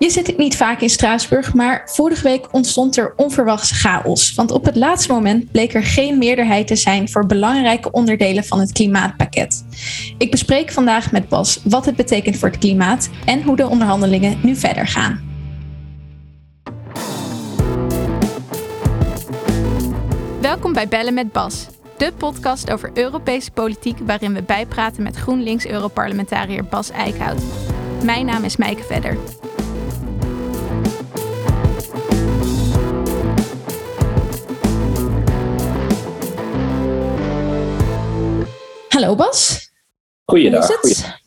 Je zit niet vaak in Straatsburg, maar vorige week ontstond er onverwachts chaos. Want op het laatste moment bleek er geen meerderheid te zijn voor belangrijke onderdelen van het klimaatpakket. Ik bespreek vandaag met Bas wat het betekent voor het klimaat en hoe de onderhandelingen nu verder gaan. Welkom bij Bellen met Bas, de podcast over Europese politiek waarin we bijpraten met GroenLinks-Europarlementariër Bas Eickhout. Mijn naam is Mijke Vedder. Hallo Bas. Goeiedag. Hoe is het?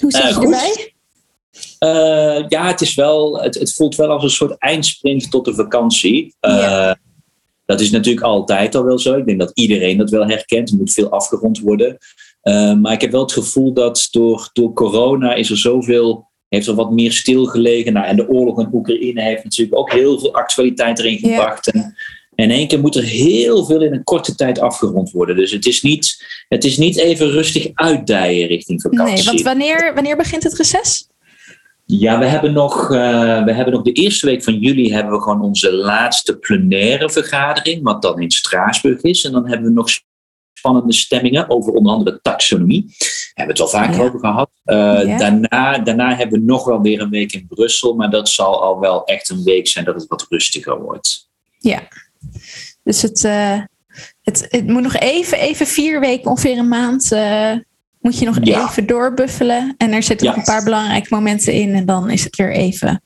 Hoe zit je Uh, erbij? Eh, ja, het, is wel, het, het voelt wel als een soort eindsprint tot de vakantie. Eh, Ja. Dat is natuurlijk altijd al wel zo. Ik denk dat iedereen dat wel herkent. Er moet veel afgerond worden. Eh, maar ik heb wel het gevoel dat door, door corona is er zoveel, heeft er wat meer stilgelegen. Nou, en de oorlog in Oekraïne heeft natuurlijk ook heel veel actualiteit erin gebracht. En in één keer moet er heel veel in een korte tijd afgerond worden. Dus het is niet, het is niet even rustig uitdijen richting vakantie. Nee, want wanneer, wanneer begint het reces? Ja, we hebben, nog, eh, we hebben nog de eerste week van juli hebben we gewoon onze laatste plenaire vergadering, wat dan in Straatsburg is. En dan hebben we nog spannende stemmingen over onder andere taxonomie. Daar hebben we het wel vaker Ja. over gehad. Eh, Ja. daarna, daarna hebben we nog wel weer een week in Brussel, maar dat zal al wel echt een week zijn dat het wat rustiger wordt. Ja. Dus het, eh, het, het moet nog even, even vier weken, ongeveer een maand, eh, moet je nog Ja. even doorbuffelen. En er zitten nog Ja. een paar belangrijke momenten in en dan is het weer even.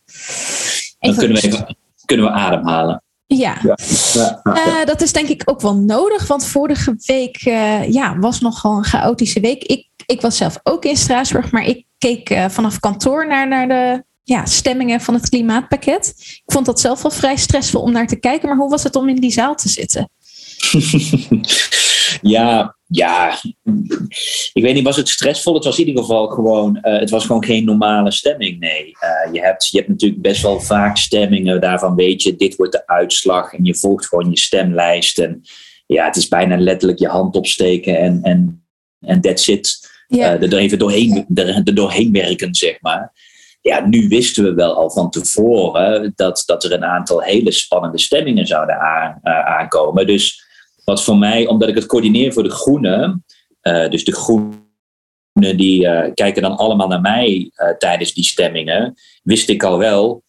Dan kunnen we, even, kunnen we ademhalen. Ja, Ja. Eh, dat is denk ik ook wel nodig, want vorige week ja, was nogal een chaotische week. Ik, ik was zelf ook in Straatsburg, maar ik keek vanaf kantoor naar, naar de ja, stemmingen van het klimaatpakket. Ik vond dat zelf wel vrij stressvol om naar te kijken, maar hoe was het om in die zaal te zitten? ja, ja. Ik weet niet, was het stressvol? Het was in ieder geval gewoon, eh, het was gewoon geen normale stemming. Nee, Eh, je, hebt, je hebt natuurlijk best wel vaak stemmingen. Daarvan weet je, dit wordt de uitslag. En je volgt gewoon je stemlijst. En ja, het is bijna letterlijk je hand opsteken en, en, en that's it. Ja, Eh, er even doorheen, er, er doorheen werken, zeg maar. Ja, nu wisten we wel al van tevoren dat, dat er een aantal hele spannende stemmingen zouden aan, eh, aankomen. Dus wat voor mij, omdat ik het coördineer voor de Groenen, eh, dus de Groenen die eh, kijken dan allemaal naar mij tijdens die stemmingen, wist ik al wel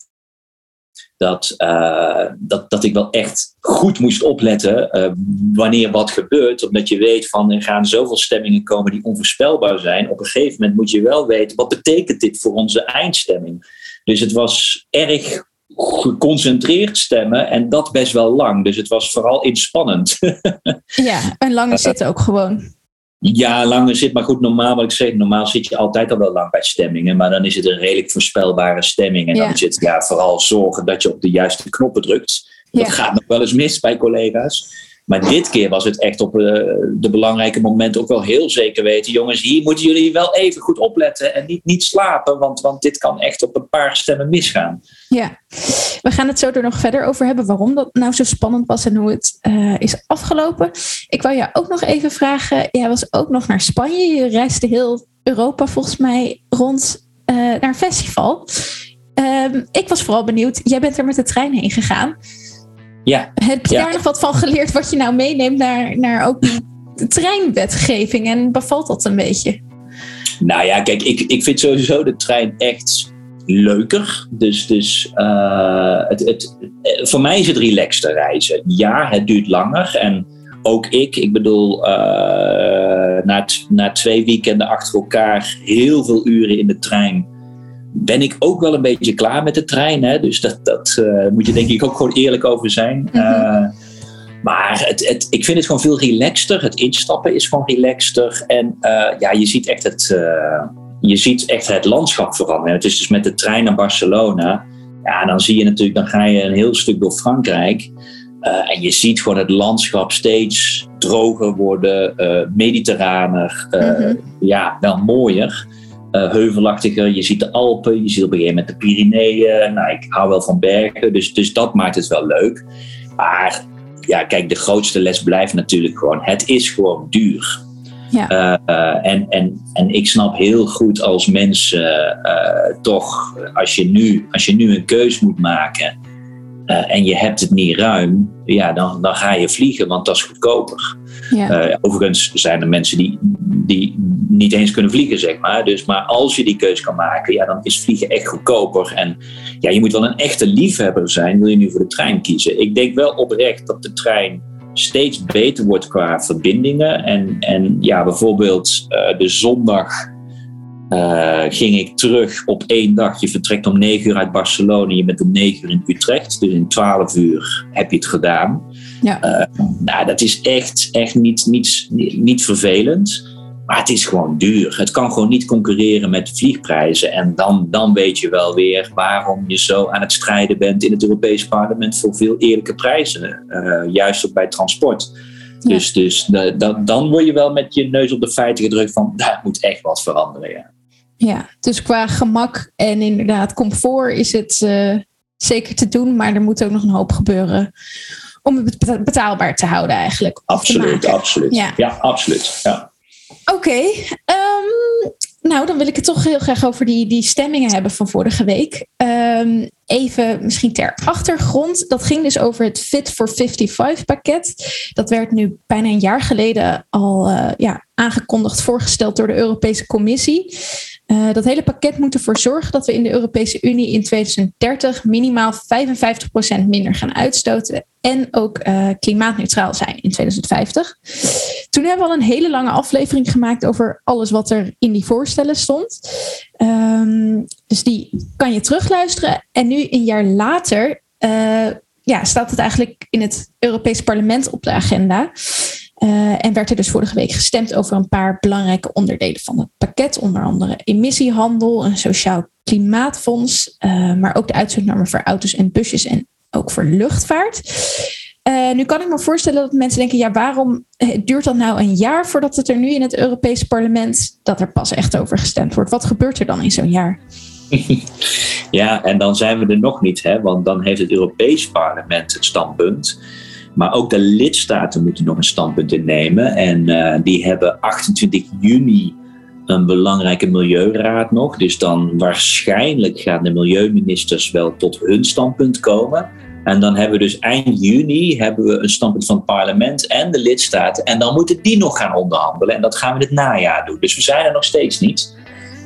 dat, eh, dat, dat ik wel echt goed moest opletten eh, wanneer wat gebeurt. Omdat je weet van er gaan zoveel stemmingen komen die onvoorspelbaar zijn. Op een gegeven moment moet je wel weten wat betekent dit voor onze eindstemming. Dus het was erg geconcentreerd stemmen en dat best wel lang. Dus het was vooral inspannend. ja een lange zit ook gewoon. Ja, langer zit, maar goed, normaal wat ik zeg, normaal zit je altijd al wel lang bij stemmingen, maar dan is het een redelijk voorspelbare stemming. En Ja. dan is het ja, vooral zorgen dat je op de juiste knoppen drukt. Dat Ja. gaat nog wel eens mis bij collega's. Maar dit keer was het echt op eh, de belangrijke momenten ook wel heel zeker weten. Jongens, hier moeten jullie wel even goed opletten en niet, niet slapen, want, want dit kan echt op een paar stemmen misgaan. Ja, we gaan het zo er nog verder over hebben waarom dat nou zo spannend was en hoe het eh, is afgelopen. Ik wou jou ook nog even vragen, jij was ook nog naar Spanje. Je reisde heel Europa volgens mij rond eh, naar een festival. Ehm, ik was vooral benieuwd, jij bent er met de trein heen gegaan. Ja, Heb je Ja. daar nog wat van geleerd wat je nou meeneemt naar, naar ook de treinwetgeving en bevalt dat een beetje? Nou ja, kijk, ik, ik vind sowieso de trein echt leuker. Dus, dus eh, het, het, eh, voor mij is het relaxter reizen. Ja, het duurt langer. En ook ik, ik bedoel, eh, na, na twee weekenden achter elkaar, heel veel uren in de trein, ben ik ook wel een beetje klaar met de trein. Hè? Dus dat, dat eh, moet je denk ik ook gewoon eerlijk over zijn. Mhm. Eh, maar het, het, ik vind het gewoon veel relaxter. Het instappen is gewoon relaxter. En eh, ja, je ziet echt het, je ziet echt het landschap veranderen. Het is dus met de trein naar Barcelona. Ja, dan zie je natuurlijk, dan ga je een heel stuk door Frankrijk. En je ziet gewoon het landschap steeds droger worden, eh, mediterraner, Mhm. ja, wel mooier. Eh, heuvelachtiger. Je ziet de Alpen, je ziet op een gegeven moment de Pyreneeën. Nou, ik hou wel van bergen, dus, dus dat maakt het wel leuk. Maar ja, kijk, de grootste les blijft natuurlijk gewoon: het is gewoon duur. Ja. en, en, en ik snap heel goed als mensen toch, als je, nu, als je nu een keus moet maken en je hebt het niet ruim, ja, dan, dan ga je vliegen, want dat is goedkoper. Ja. overigens zijn er mensen die, die niet eens kunnen vliegen, zeg maar. Dus, maar als je die keus kan maken, ja, dan is vliegen echt goedkoper. En ja, je moet wel een echte liefhebber zijn, wil je nu voor de trein kiezen. Ik denk wel oprecht dat de trein steeds beter wordt qua verbindingen. En, en ja, bijvoorbeeld uh, de zondag uh, ging ik terug op één dag. Je vertrekt om negen uur uit Barcelona, je bent om negen uur in Utrecht. Dus in twaalf uur heb je het gedaan. Ja. Uh, nou, dat is echt, echt niet, niet, niet vervelend. Maar het is gewoon duur. Het kan gewoon niet concurreren met de vliegprijzen. En dan, dan weet je wel weer waarom je zo aan het strijden bent in het Europese parlement voor veel eerlijke prijzen. Uh, juist ook bij transport. Dus, dus de, dan word je wel met je neus op de feiten gedrukt van daar moet echt wat veranderen. Ja, ja dus qua gemak en inderdaad comfort is het uh, zeker te doen. Maar er moet ook nog een hoop gebeuren om het betaalbaar te houden eigenlijk. Absoluut, absoluut. Ja, ja absoluut. Ja. Oké, ehm, nou dan wil ik het toch heel graag over die, die stemmingen hebben van vorige week. Ehm, even misschien ter achtergrond. Dat ging dus over het Fit for 55 pakket. Dat werd nu bijna een jaar geleden al uh, ja, aangekondigd, voorgesteld door de Europese Commissie. Uh, dat hele pakket moet ervoor zorgen dat we in de Europese Unie in 2030 minimaal 55% minder gaan uitstoten en ook uh, klimaatneutraal zijn in 2050. Toen hebben we al een hele lange aflevering gemaakt over alles wat er in die voorstellen stond. Um, dus die kan je terugluisteren. En nu, een jaar later, uh, ja, staat het eigenlijk in het Europese parlement op de agenda. Uh, en werd er dus vorige week gestemd over een paar belangrijke onderdelen van het pakket. Onder andere emissiehandel, een sociaal klimaatfonds, uh, maar ook de uitstootnormen voor auto's en busjes en ook voor luchtvaart. Uh, nu kan ik me voorstellen dat mensen denken, ja, waarom duurt dat nou een jaar voordat het er nu in het Europese parlement, dat er pas echt over gestemd wordt? Wat gebeurt er dan in zo'n jaar? Ja, en dan zijn we er nog niet, hè, want dan heeft het Europees parlement het standpunt. Maar ook de lidstaten moeten nog een standpunt innemen. En uh, die hebben 28 juni een belangrijke milieuraad nog. Dus dan waarschijnlijk gaan de milieuministers wel tot hun standpunt komen. En dan hebben we dus eind juni hebben we een standpunt van het parlement en de lidstaten. En dan moeten die nog gaan onderhandelen. En dat gaan we het najaar doen. Dus we zijn er nog steeds niet.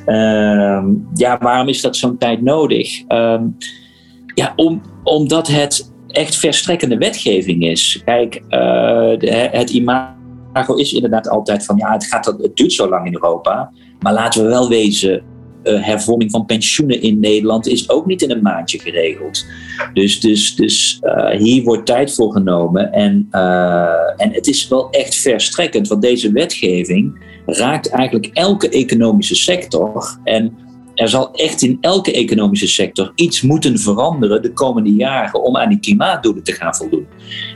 Uh, ja, waarom is dat zo'n tijd nodig? Uh, ja, om, omdat het echt verstrekkende wetgeving is. Kijk, uh, het imago is inderdaad altijd van ja, het, gaat, het duurt zo lang in Europa. Maar laten we wel wezen, uh, hervorming van pensioenen in Nederland is ook niet in een maandje geregeld. Dus, dus, dus uh, hier wordt tijd voor genomen. En, en het is wel echt verstrekkend, want deze wetgeving raakt eigenlijk elke economische sector. En er zal echt in elke economische sector iets moeten veranderen de komende jaren om aan die klimaatdoelen te gaan voldoen.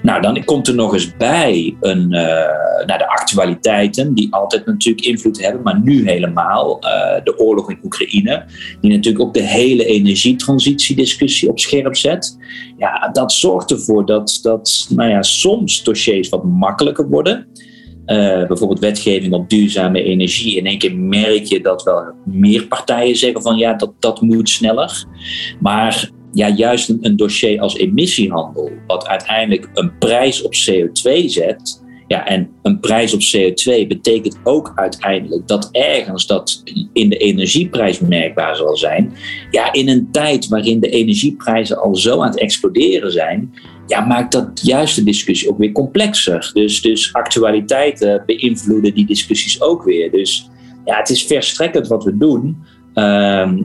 Nou, dan komt er nog eens bij een, uh, nou, de actualiteiten, die altijd natuurlijk invloed hebben, maar nu helemaal. Uh, de oorlog in Oekraïne, die natuurlijk ook de hele energietransitiediscussie op scherp zet. Ja, dat zorgt ervoor dat, dat nou ja, soms dossiers wat makkelijker worden. Uh, bijvoorbeeld wetgeving op duurzame energie. In één keer merk je dat wel meer partijen zeggen van ja, dat, dat moet sneller. Maar ja, juist een, een dossier als emissiehandel, wat uiteindelijk een prijs op CO2 zet. Ja, en een prijs op CO2 betekent ook uiteindelijk dat ergens dat in de energieprijs merkbaar zal zijn. Ja, in een tijd waarin de energieprijzen al zo aan het exploderen zijn, ja, maakt dat juist de discussie ook weer complexer. Dus, dus actualiteiten beïnvloeden die discussies ook weer. Dus ja, het is verstrekkend wat we doen. Ehm,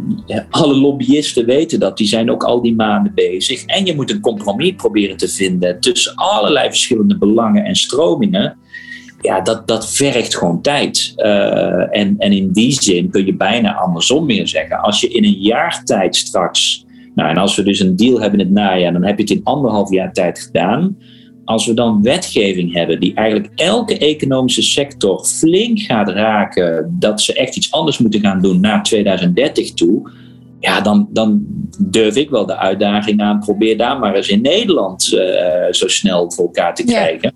alle lobbyisten weten dat, die zijn ook al die maanden bezig. En je moet een compromis proberen te vinden tussen allerlei verschillende belangen en stromingen. Ja, dat, dat vergt gewoon tijd. Uh, en, en in die zin kun je bijna andersom meer zeggen. Als je in een jaar tijd straks nou, en als we dus een deal hebben in het najaar, dan heb je het in anderhalf jaar tijd gedaan. Als we dan wetgeving hebben die eigenlijk elke economische sector flink gaat raken, dat ze echt iets anders moeten gaan doen naar 2030 toe, ja, dan, dan durf ik wel de uitdaging aan. Probeer daar maar eens in Nederland uh, zo snel voor elkaar te krijgen.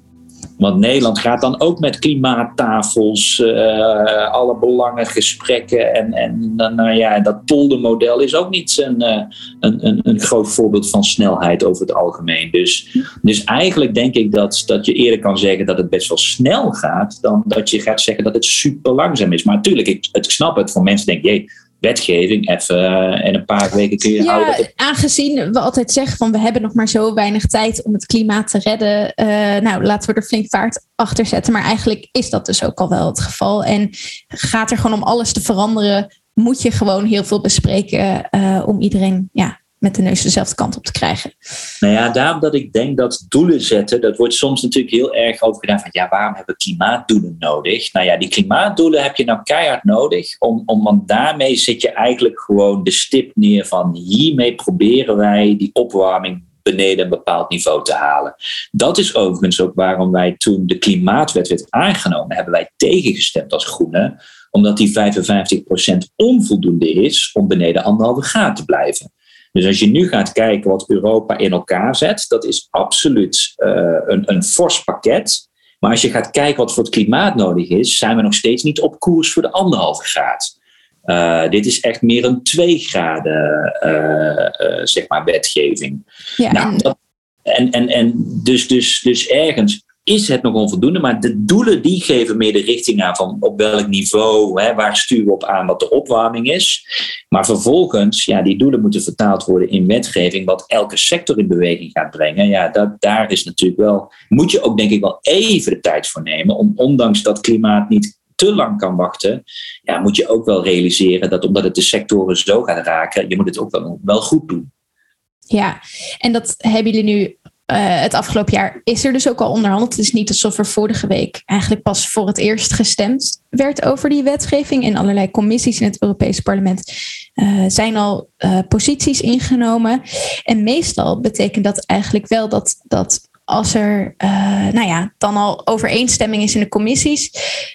Want Nederland gaat dan ook met klimaattafels, uh, alle belangengesprekken. En, en nou ja, dat poldermodel is ook niet een, uh, een, een, een, groot voorbeeld van snelheid over het algemeen. Dus, dus eigenlijk denk ik dat, dat je eerder kan zeggen dat het best wel snel gaat, dan dat je gaat zeggen dat het super langzaam is. Maar natuurlijk, ik, ik snap het voor mensen denken, jee, wetgeving even uh, in een paar weken kun je ja, houden. Aangezien we altijd zeggen van we hebben nog maar zo weinig tijd om het klimaat te redden. Uh, nou, laten we er flink vaart achter zetten. Maar eigenlijk is dat dus ook al wel het geval. En gaat er gewoon om alles te veranderen, moet je gewoon heel veel bespreken uh, om iedereen ja, met de neus dezelfde kant op te krijgen. Nou ja, daarom dat ik denk dat doelen zetten, dat wordt soms natuurlijk heel erg over gedaan van ja, waarom hebben we klimaatdoelen nodig? Nou ja, die klimaatdoelen heb je nou keihard nodig, om, om, want daarmee zet je eigenlijk gewoon de stip neer van hiermee proberen wij die opwarming beneden een bepaald niveau te halen. Dat is overigens ook waarom wij toen de klimaatwet werd aangenomen, hebben wij tegengestemd als Groenen, omdat die 55% onvoldoende is om beneden anderhalve graad te blijven. Dus als je nu gaat kijken wat Europa in elkaar zet, dat is absoluut uh, een, een fors pakket. Maar als je gaat kijken wat voor het klimaat nodig is, zijn we nog steeds niet op koers voor de anderhalve graad. Uh, dit is echt meer een twee graden uh, zeg maar wetgeving. Ja, nou. Dat, en, en, en dus, dus, dus ergens is het nog onvoldoende, maar de doelen die geven meer de richting aan van op welk niveau, hè, waar sturen we op aan wat de opwarming is. Maar vervolgens, ja, die doelen moeten vertaald worden in wetgeving, wat elke sector in beweging gaat brengen. Ja, dat, daar is natuurlijk wel, moet je ook denk ik wel even de tijd voor nemen, om ondanks dat klimaat niet te lang kan wachten, ja, moet je ook wel realiseren dat omdat het de sectoren zo gaat raken, je moet het ook wel, wel goed doen. Ja, en dat hebben jullie nu uh, het afgelopen jaar is er dus ook al onderhandeld. Het is niet alsof er vorige week eigenlijk pas voor het eerst gestemd werd over die wetgeving. In allerlei commissies in het Europese parlement uh, zijn al uh, posities ingenomen. En meestal betekent dat eigenlijk wel dat, dat als er nou ja, dan al overeenstemming is in de commissies,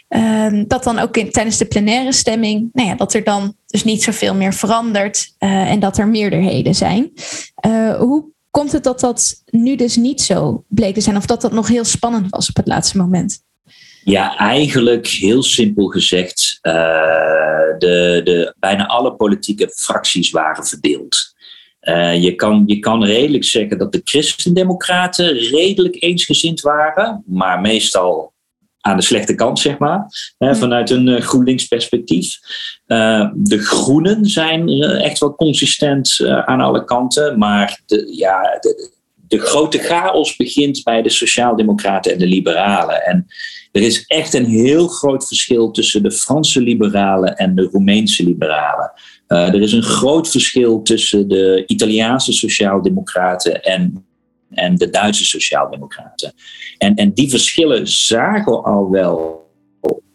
ehm, dat dan ook in, tijdens de plenaire stemming, nou ja, dat er dan dus niet zoveel meer verandert en dat er meerderheden zijn. hoe komt het dat dat nu dus niet zo bleek te zijn? Of dat dat nog heel spannend was op het laatste moment? Ja, eigenlijk heel simpel gezegd, uh, de, de, bijna alle politieke fracties waren verdeeld. Uh, je, kan, je kan redelijk zeggen dat de christendemocraten redelijk eensgezind waren, maar meestal aan de slechte kant, zeg maar, hè, vanuit een uh, GroenLinks perspectief. Uh, de groenen zijn uh, echt wel consistent aan alle kanten, maar de, ja, de, de grote chaos begint bij de Sociaaldemocraten en de Liberalen. En er is echt een heel groot verschil tussen de Franse liberalen en de Roemeense liberalen. er is een groot verschil tussen de Italiaanse Sociaaldemocraten en en de Duitse Sociaaldemocraten. En, en die verschillen zagen we al wel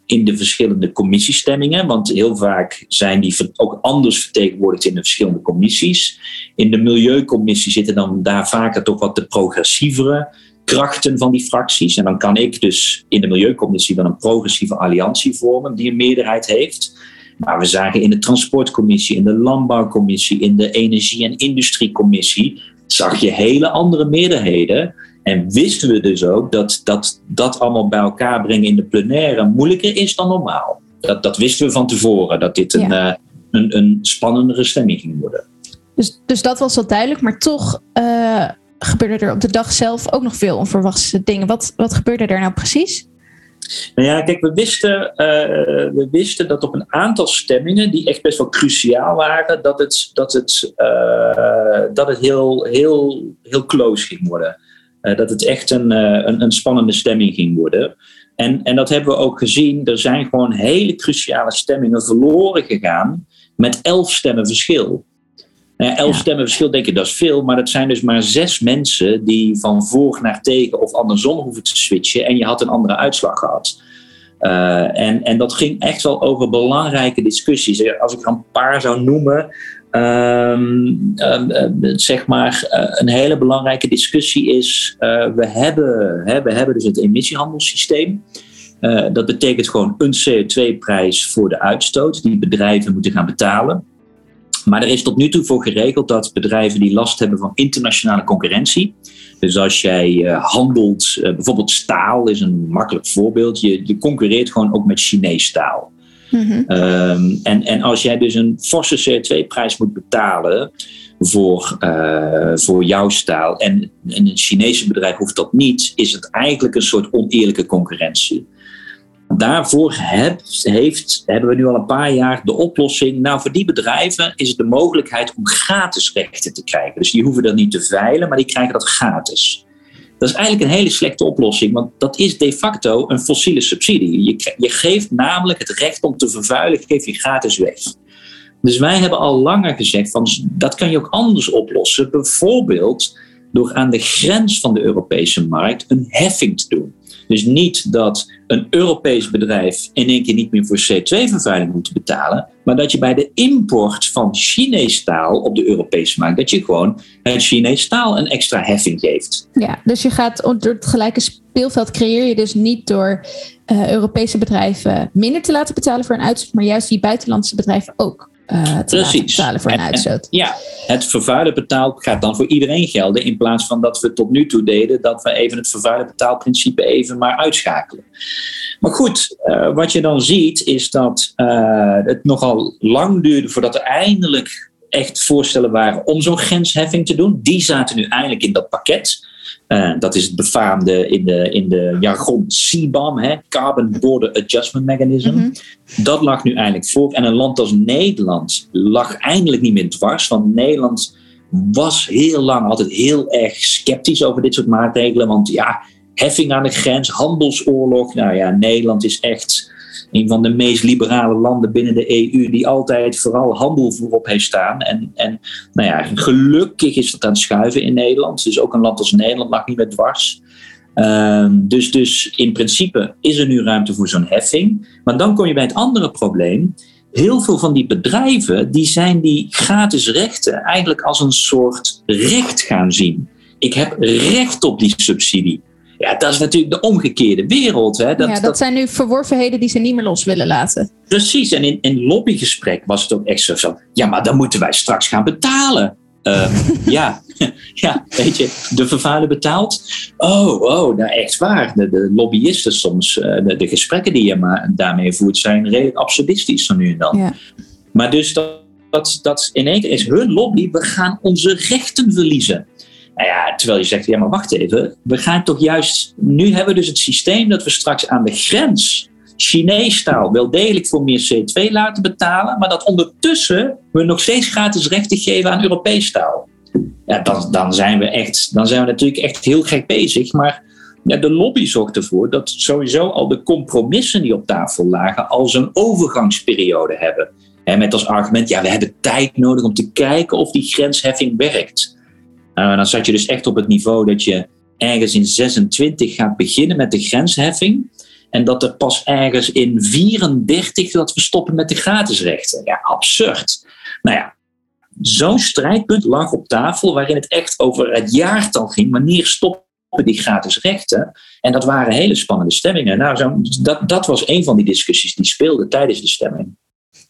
in de verschillende commissiestemmingen, want heel vaak zijn die ook anders vertegenwoordigd in de verschillende commissies. In de Milieucommissie zitten dan daar vaker toch wat de progressievere krachten van die fracties. En dan kan ik dus in de Milieucommissie dan een progressieve alliantie vormen die een meerderheid heeft. Maar we zagen in de Transportcommissie, in de Landbouwcommissie, in de Energie- en Industriecommissie zag je hele andere meerderheden. En wisten we dus ook dat dat, dat allemaal bij elkaar brengen in de plenaire moeilijker is dan normaal. Dat, dat wisten we van tevoren, dat dit een, ja. uh, een, een spannendere stemming ging worden. Dus, dus dat was wel duidelijk, maar toch uh, gebeurde er op de dag zelf ook nog veel onverwachte dingen. Wat, wat gebeurde er nou precies? Nou ja, kijk, we wisten, uh, we wisten dat op een aantal stemmingen, die echt best wel cruciaal waren, dat het, dat het, dat het heel, heel, heel close ging worden. Uh, dat het echt een, een, een, spannende stemming ging worden. En, en dat hebben we ook gezien. Er zijn gewoon hele cruciale stemmingen verloren gegaan met elf stemmen verschil. Nou ja, elf ja. stemmen verschil, denk je, dat is veel. Maar dat zijn dus maar zes mensen die van voor naar tegen of andersom hoeven te switchen. En je had een andere uitslag gehad. Uh, en, en dat ging echt wel over belangrijke discussies. Als ik er een paar zou noemen. Um, um, zeg maar, uh, een hele belangrijke discussie is: uh, we, hebben, hè, we hebben dus het emissiehandelssysteem. dat betekent gewoon een CO2-prijs voor de uitstoot die bedrijven moeten gaan betalen. Maar er is tot nu toe voor geregeld dat bedrijven die last hebben van internationale concurrentie. Dus als jij handelt, bijvoorbeeld staal is een makkelijk voorbeeld. Je, je concurreert gewoon ook met Chinees staal. -hmm. um, en, en als jij dus een forse CO2-prijs moet betalen voor, uh, voor jouw staal en, en een Chinese bedrijf hoeft dat niet, is het eigenlijk een soort oneerlijke concurrentie. Daarvoor heb, heeft, hebben we nu al een paar jaar de oplossing. Nou, voor die bedrijven is het de mogelijkheid om gratis rechten te krijgen. Dus die hoeven dat niet te veilen, maar die krijgen dat gratis. Dat is eigenlijk een hele slechte oplossing, want dat is de facto een fossiele subsidie. Je, je geeft namelijk het recht om te vervuilen, geef je gratis weg. Dus wij hebben al langer gezegd van dat kan je ook anders oplossen. Bijvoorbeeld door aan de grens van de Europese markt een heffing te doen. Dus niet dat een Europees bedrijf in één keer niet meer voor CO2-vervuiling moet betalen, maar dat je bij de import van Chinees staal op de Europese markt, dat je gewoon het Chinees staal een extra heffing geeft. Ja, dus je gaat door het gelijke speelveld creëer je dus niet door uh, Europese bedrijven minder te laten betalen voor een uitstoot, maar juist die buitenlandse bedrijven ook. Uh, te Precies. betalen voor een uitstoot. ja, het vervuiler betaalt gaat dan voor iedereen gelden. In plaats van dat we tot nu toe deden dat we even het vervuiler betaalprincipe even maar uitschakelen. Maar goed, uh, wat je dan ziet is dat uh, het nogal lang duurde voordat er eindelijk echt voorstellen waren om zo'n grensheffing te doen. Die zaten nu eindelijk in dat pakket. Uh, dat is het befaamde in de, in de jargon CBAM, hè, Carbon Border Adjustment Mechanism. Mm -hmm. Dat lag nu eindelijk voor. En een land als Nederland lag eindelijk niet meer dwars. Want Nederland was heel lang altijd heel erg sceptisch over dit soort maatregelen. Want ja, heffing aan de grens, handelsoorlog. Nou ja, Nederland is echt een van de meest liberale landen binnen de EU, die altijd vooral handel voorop heeft staan. En, en nou ja, gelukkig is dat aan het schuiven in Nederland. Dus ook een land als Nederland mag niet meer dwars. Um, dus, dus in principe is er nu ruimte voor zo'n heffing. Maar dan kom je bij het andere probleem. Heel veel van die bedrijven die zijn die gratis rechten eigenlijk als een soort recht gaan zien. Ik heb recht op die subsidie. Ja, dat is natuurlijk de omgekeerde wereld. Hè. Dat, ja, dat, dat, zijn nu verworvenheden die ze niet meer los willen laten. Precies, en in, in lobbygesprek was het ook echt zo van... ja, maar dan moeten wij straks gaan betalen. Uh, ja. ja, weet je, de vervuiler betaalt. Oh, oh, nou echt waar. De, de lobbyisten soms, uh, de, de, gesprekken die je maar daarmee voert... zijn redelijk absurdistisch van nu en dan. Ja. Maar dus dat, dat, dat in één keer is hun lobby... we gaan onze rechten verliezen. Nou ja, terwijl je zegt, ja maar wacht even, we gaan toch juist, nu hebben we dus het systeem dat we straks aan de grens Chinees staal wel degelijk voor meer CO2 laten betalen, maar dat ondertussen we nog steeds gratis rechten geven aan Europees staal. Ja, dan, dan, zijn we echt, dan zijn we natuurlijk echt heel gek bezig, maar ja, de lobby zorgt ervoor dat sowieso al de compromissen die op tafel lagen al zo'n overgangsperiode hebben. met als argument, ja, we hebben tijd nodig om te kijken of die grensheffing werkt. Uh, dan zat je dus echt op het niveau dat je ergens in 26 gaat beginnen met de grensheffing. En dat er pas ergens in 34 dat we stoppen met de gratisrechten. Ja, absurd. Nou ja, zo'n strijdpunt lag op tafel waarin het echt over het jaartal ging. Wanneer stoppen die gratis rechten? En dat waren hele spannende stemmingen. Nou, zo, dat, dat was een van die discussies die speelden tijdens de stemming.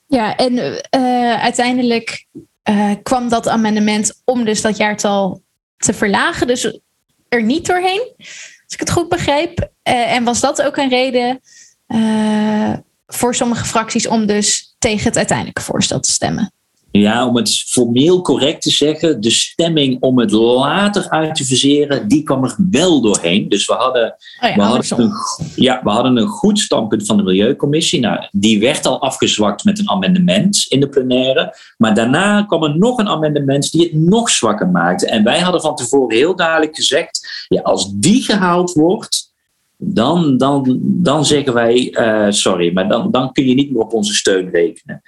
Ja, en uh, uiteindelijk uh, kwam dat amendement om dus dat jaartal te verlagen. Dus er niet doorheen, als ik het goed begreep. Uh, en was dat ook een reden uh, voor sommige fracties om dus tegen het uiteindelijke voorstel te stemmen? Ja, om het formeel correct te zeggen, de stemming om het later uit te verseren, die kwam er wel doorheen. Dus we hadden, oh ja, we hadden, een, ja, we hadden een goed standpunt van de Milieucommissie. Nou, die werd al afgezwakt met een amendement in de plenaire. Maar daarna kwam er nog een amendement die het nog zwakker maakte. En wij hadden van tevoren heel duidelijk gezegd, ja, als die gehaald wordt, dan, dan, dan zeggen wij, uh, sorry, maar dan, dan kun je niet meer op onze steun rekenen.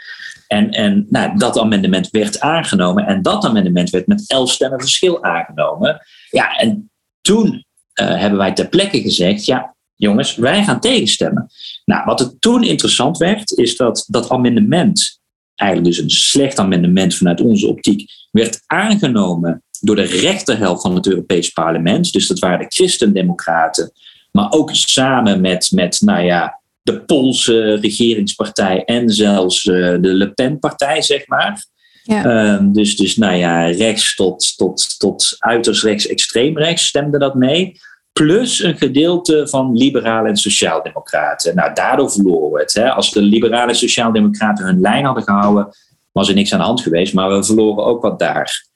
En, en nou, dat amendement werd aangenomen. En dat amendement werd met elf stemmen verschil aangenomen. Ja, en toen uh, hebben wij ter plekke gezegd: ja, jongens, wij gaan tegenstemmen. Nou, wat er toen interessant werd, is dat dat amendement, eigenlijk dus een slecht amendement vanuit onze optiek, werd aangenomen door de rechterhelft van het Europees Parlement. Dus dat waren de Christendemocraten, maar ook samen met, met nou ja, de Poolse regeringspartij en zelfs uh, de Le Pen-partij, zeg maar. Ja. Ehm, dus, dus nou ja, rechts tot, tot, tot uiterst rechts, extreem rechts stemde dat mee. Plus een gedeelte van liberalen en sociaaldemocraten. Nou, daardoor verloren we het. Hè. Als de liberalen en sociaaldemocraten hun lijn hadden gehouden, was er niks aan de hand geweest. Maar we verloren ook wat daar.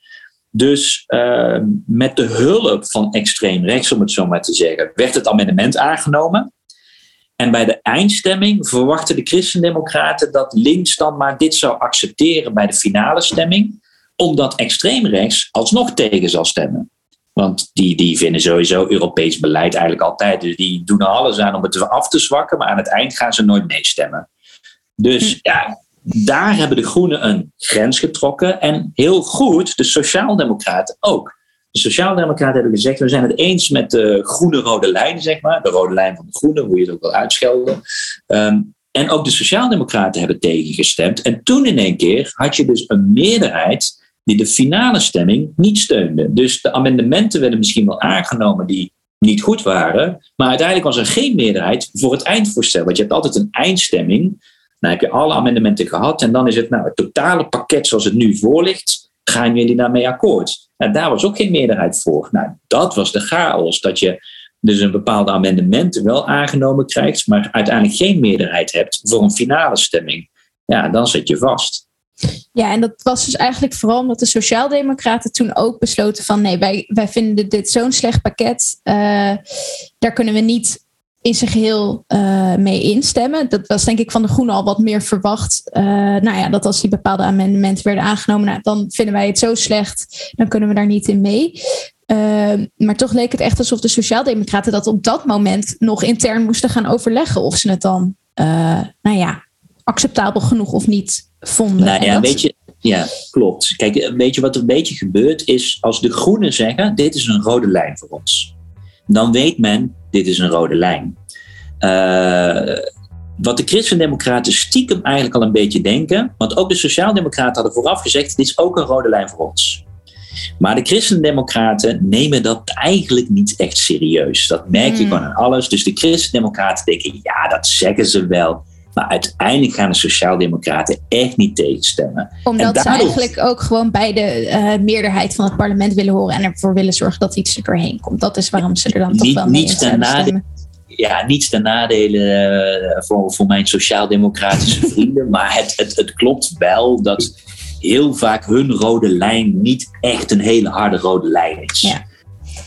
Dus uh, met de hulp van extreem rechts, om het zo maar te zeggen, werd het amendement aangenomen. En bij de eindstemming verwachten de Christendemocraten dat links dan maar dit zou accepteren bij de finale stemming, omdat extreem rechts alsnog tegen zal stemmen. Want die, die vinden sowieso Europees beleid eigenlijk altijd. Dus die doen er alles aan om het af te zwakken, maar aan het eind gaan ze nooit meestemmen. Dus hm. ja, daar hebben de Groenen een grens getrokken. En heel goed, de Sociaaldemocraten ook. De Sociaaldemocraten hebben gezegd: we zijn het eens met de groene rode lijn, zeg maar. De rode lijn van de Groenen, hoe je het ook wil uitschelden. Ehm, en ook de Sociaaldemocraten hebben tegengestemd. En toen in één keer had je dus een meerderheid die de finale stemming niet steunde. Dus de amendementen werden misschien wel aangenomen die niet goed waren. Maar uiteindelijk was er geen meerderheid voor het eindvoorstel. Want je hebt altijd een eindstemming. Dan heb je alle amendementen gehad. En dan is het nou, het totale pakket zoals het nu voor ligt. Gaan jullie daarmee akkoord? Nou, daar was ook geen meerderheid voor. Nou, dat was de chaos. Dat je dus een bepaalde amendementen wel aangenomen krijgt. Maar uiteindelijk geen meerderheid hebt voor een finale stemming. Ja, dan zit je vast. Ja, en dat was dus eigenlijk vooral omdat de Sociaaldemocraten toen ook besloten van nee, wij, wij vinden dit zo'n slecht pakket. Uh, daar kunnen we niet in zijn geheel uh, mee instemmen. Dat was denk ik van de Groenen al wat meer verwacht. Uh, nou ja, dat als die bepaalde amendementen werden aangenomen, nou, dan vinden wij het zo slecht, dan kunnen we daar niet in mee. maar toch leek het echt alsof de Sociaaldemocraten dat op dat moment nog intern moesten gaan overleggen of ze het dan, nou ja, acceptabel genoeg of niet vonden. Nou ja, weet je, ja, klopt. Kijk, weet je wat er een beetje gebeurt is als de groenen zeggen: dit is een rode lijn voor ons. Dan weet men, dit is een rode lijn. Uh, wat de Christendemocraten stiekem eigenlijk al een beetje denken, want ook de Sociaaldemocraten hadden vooraf gezegd: dit is ook een rode lijn voor ons. Maar de Christendemocraten nemen dat eigenlijk niet echt serieus. Dat merk je gewoon aan alles. Dus de Christendemocraten denken: ja, dat zeggen ze wel. Maar uiteindelijk gaan de Sociaaldemocraten echt niet tegenstemmen. Omdat ze eigenlijk ook gewoon bij de uh, meerderheid van het parlement willen horen en ervoor willen zorgen dat iets er doorheen komt. Dat is waarom ze er dan toch wel mee stemmen. Ja, niets ten nadele uh, voor, voor mijn sociaal-democratische vrienden. Maar het, het, het klopt wel dat heel vaak hun rode lijn niet echt een hele harde rode lijn is. Ja.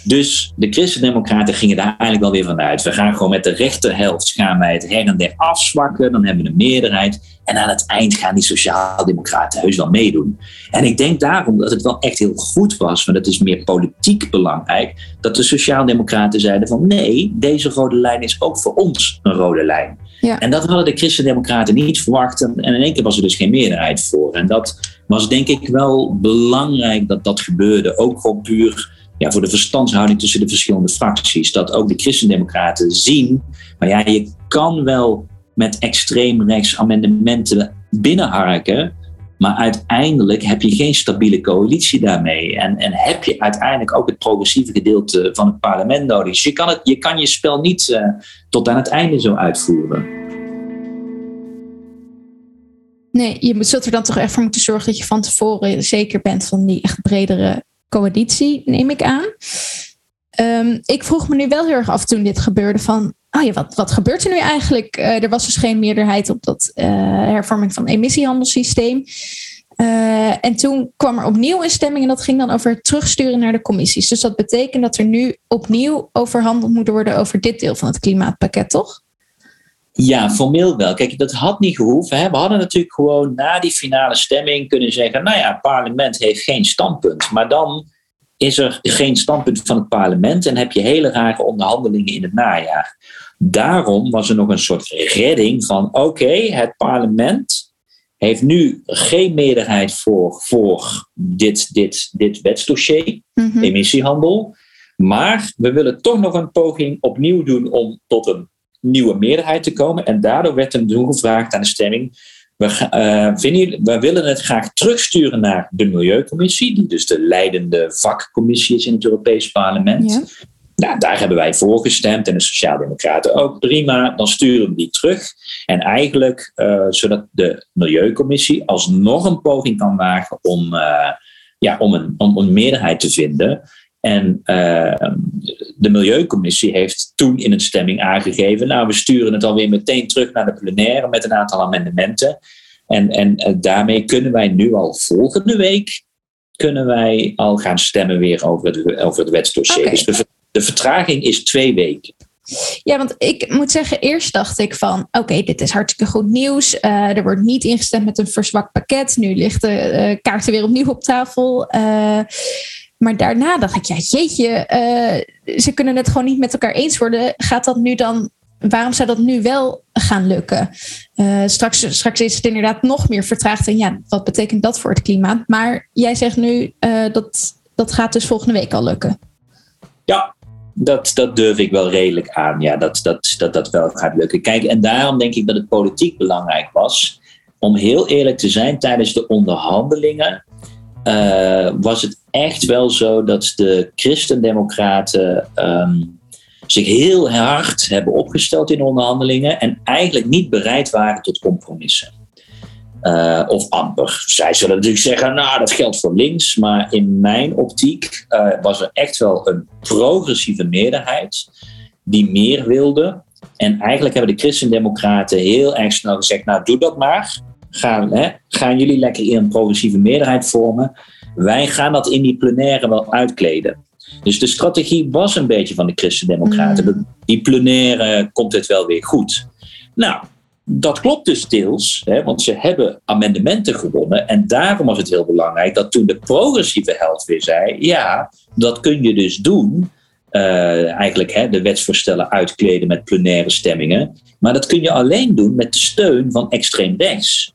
Dus de Christendemocraten gingen daar eigenlijk wel weer vanuit. We gaan gewoon met de rechterhelft gaan wij het her en der afzwakken. Dan hebben we een meerderheid. En aan het eind gaan die Sociaaldemocraten heus wel meedoen. En ik denk daarom dat het wel echt heel goed was, want het is meer politiek belangrijk, dat de Sociaaldemocraten zeiden van nee, deze rode lijn is ook voor ons een rode lijn. Ja. En dat hadden de Christendemocraten niet verwacht. En in één keer was er dus geen meerderheid voor. En dat was denk ik wel belangrijk dat dat gebeurde. Ook gewoon puur ja, voor de verstandshouding tussen de verschillende fracties. Dat ook de christendemocraten zien, maar ja, je kan wel met extreem rechts amendementen binnenharken, maar uiteindelijk heb je geen stabiele coalitie daarmee. En, en heb je uiteindelijk ook het progressieve gedeelte van het parlement nodig. Dus je kan, het, je, kan je spel niet uh, tot aan het einde zo uitvoeren. Nee, je zult er dan toch echt voor moeten zorgen dat je van tevoren zeker bent van die echt bredere coalitie, neem ik aan. Um, ik vroeg me nu wel heel erg af toen dit gebeurde van, oh ja, wat, wat gebeurt er nu eigenlijk? Uh, er was dus geen meerderheid op dat uh, hervorming van emissiehandelssysteem. Uh, en toen kwam er opnieuw een stemming en dat ging dan over het terugsturen naar de commissies. Dus dat betekent dat er nu opnieuw overhandeld moet worden over dit deel van het klimaatpakket, toch? Ja, formeel wel. Kijk, dat had niet gehoeven. Hè. We hadden natuurlijk gewoon na die finale stemming kunnen zeggen: nou ja, het parlement heeft geen standpunt. Maar dan is er geen standpunt van het parlement en heb je hele rare onderhandelingen in het najaar. Daarom was er nog een soort redding van: oké, het parlement heeft nu geen meerderheid voor, voor dit, dit, dit wetsdossier, mhm. emissiehandel. Maar we willen toch nog een poging opnieuw doen om tot een nieuwe meerderheid te komen. En daardoor werd hem toen gevraagd aan de stemming. We, uh, vinden we willen het graag terugsturen naar de Milieucommissie, die dus de leidende vakcommissie is in het Europees Parlement. Nou, daar hebben wij voor gestemd en de Sociaaldemocraten ook. Prima, dan sturen we die terug. En eigenlijk uh, zodat de Milieucommissie alsnog een poging kan wagen om, uh, ja, om, een, om een meerderheid te vinden. En uh, de Milieucommissie heeft toen in een stemming aangegeven: Nou, we sturen het alweer meteen terug naar de plenaire met een aantal amendementen. En, en daarmee kunnen wij nu al volgende week kunnen wij al gaan stemmen weer over het, over het wetsdossier. Okay. Dus de, de vertraging is twee weken. Ja, want ik moet zeggen, eerst dacht ik van, oké, dit is hartstikke goed nieuws. Uh, er wordt niet ingestemd met een verzwakt pakket. Nu ligt de uh, kaarten weer opnieuw op tafel. Uh, maar daarna dacht ik, ja, jeetje, ze kunnen het gewoon niet met elkaar eens worden. Gaat dat nu dan, waarom zou dat nu wel gaan lukken? straks, straks is het inderdaad nog meer vertraagd. En ja, wat betekent dat voor het klimaat? Maar jij zegt nu, dat, dat gaat dus volgende week al lukken. Ja, dat, dat durf ik wel redelijk aan. Ja, dat, dat, dat dat wel gaat lukken. Kijk, en daarom denk ik dat het politiek belangrijk was. Om heel eerlijk te zijn, tijdens de onderhandelingen uh, was het echt wel zo dat de christendemocraten um, zich heel hard hebben opgesteld in onderhandelingen en eigenlijk niet bereid waren tot compromissen. Uh, of amper. Zij zullen natuurlijk zeggen, nou dat geldt voor links, maar in mijn optiek uh, was er echt wel een progressieve meerderheid die meer wilde. En eigenlijk hebben de christendemocraten heel erg snel gezegd, nou doe dat maar. Gaan, hè, gaan jullie lekker in een progressieve meerderheid vormen. Wij gaan dat in die plenaire wel uitkleden. Dus de strategie was een beetje van de christendemocraten. Mm. Die plenaire komt het wel weer goed. Nou, dat klopt dus deels, hè, want ze hebben amendementen gewonnen. En daarom was het heel belangrijk dat toen de progressieve helft weer zei: ja, dat kun je dus doen. Uh, eigenlijk hè, de wetsvoorstellen uitkleden met plenaire stemmingen. Maar dat kun je alleen doen met de steun van extreem rechts,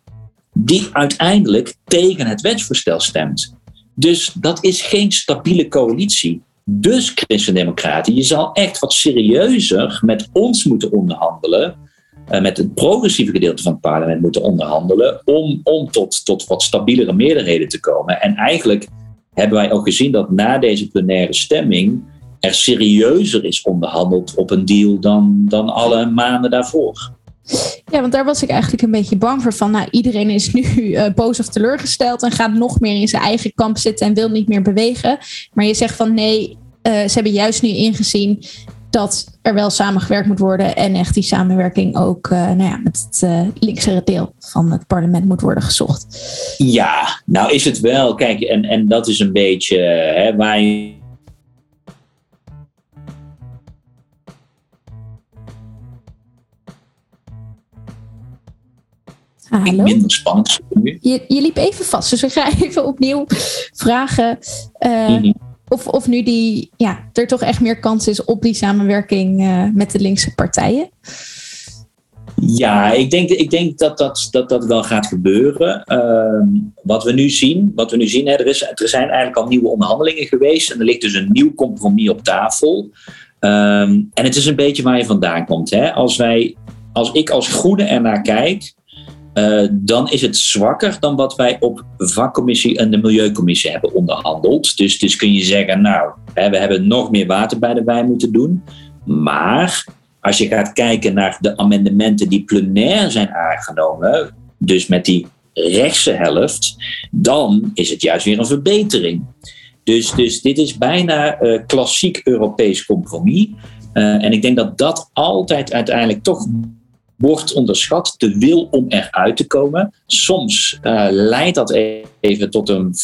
die uiteindelijk tegen het wetsvoorstel stemt. Dus dat is geen stabiele coalitie. Dus, Christen-Democraten, je zal echt wat serieuzer met ons moeten onderhandelen uh, met het progressieve gedeelte van het parlement moeten onderhandelen om, om tot, tot wat stabielere meerderheden te komen. En eigenlijk hebben wij ook gezien dat na deze plenaire stemming er serieuzer is onderhandeld op een deal dan, dan alle maanden daarvoor. Ja, want daar was ik eigenlijk een beetje bang voor. Van, nou, iedereen is nu uh, boos of teleurgesteld en gaat nog meer in zijn eigen kamp zitten en wil niet meer bewegen. Maar je zegt van nee, uh, ze hebben juist nu ingezien dat er wel samengewerkt moet worden en echt die samenwerking ook uh, nou ja, met het uh, linkse deel van het parlement moet worden gezocht. Ja, nou is het wel, kijk, en, en dat is een beetje hè, waar je. Hallo? Minder spannend. Je, je liep even vast, dus we gaan even opnieuw vragen. Uh, mm -hmm. Of, of nu die, ja, er toch echt meer kans is op die samenwerking uh, met de linkse partijen? Ja, ik denk, ik denk dat, dat, dat dat wel gaat gebeuren. Uh, wat we nu zien, wat we nu zien hè, er, is, er zijn eigenlijk al nieuwe onderhandelingen geweest. En er ligt dus een nieuw compromis op tafel. Um, en het is een beetje waar je vandaan komt. Hè? Als, wij, als ik als groene ernaar kijk, uh, dan is het zwakker dan wat wij op vakcommissie en de milieucommissie hebben onderhandeld. Dus, dus kun je zeggen, nou, hè, we hebben nog meer water bij de wijn moeten doen. Maar als je gaat kijken naar de amendementen die plenair zijn aangenomen, dus met die rechtse helft, dan is het juist weer een verbetering. Dus, dus dit is bijna uh, klassiek Europees compromis. Uh, en ik denk dat dat altijd uiteindelijk toch wordt onderschat, de wil om eruit te komen. Soms uh, leidt dat even tot een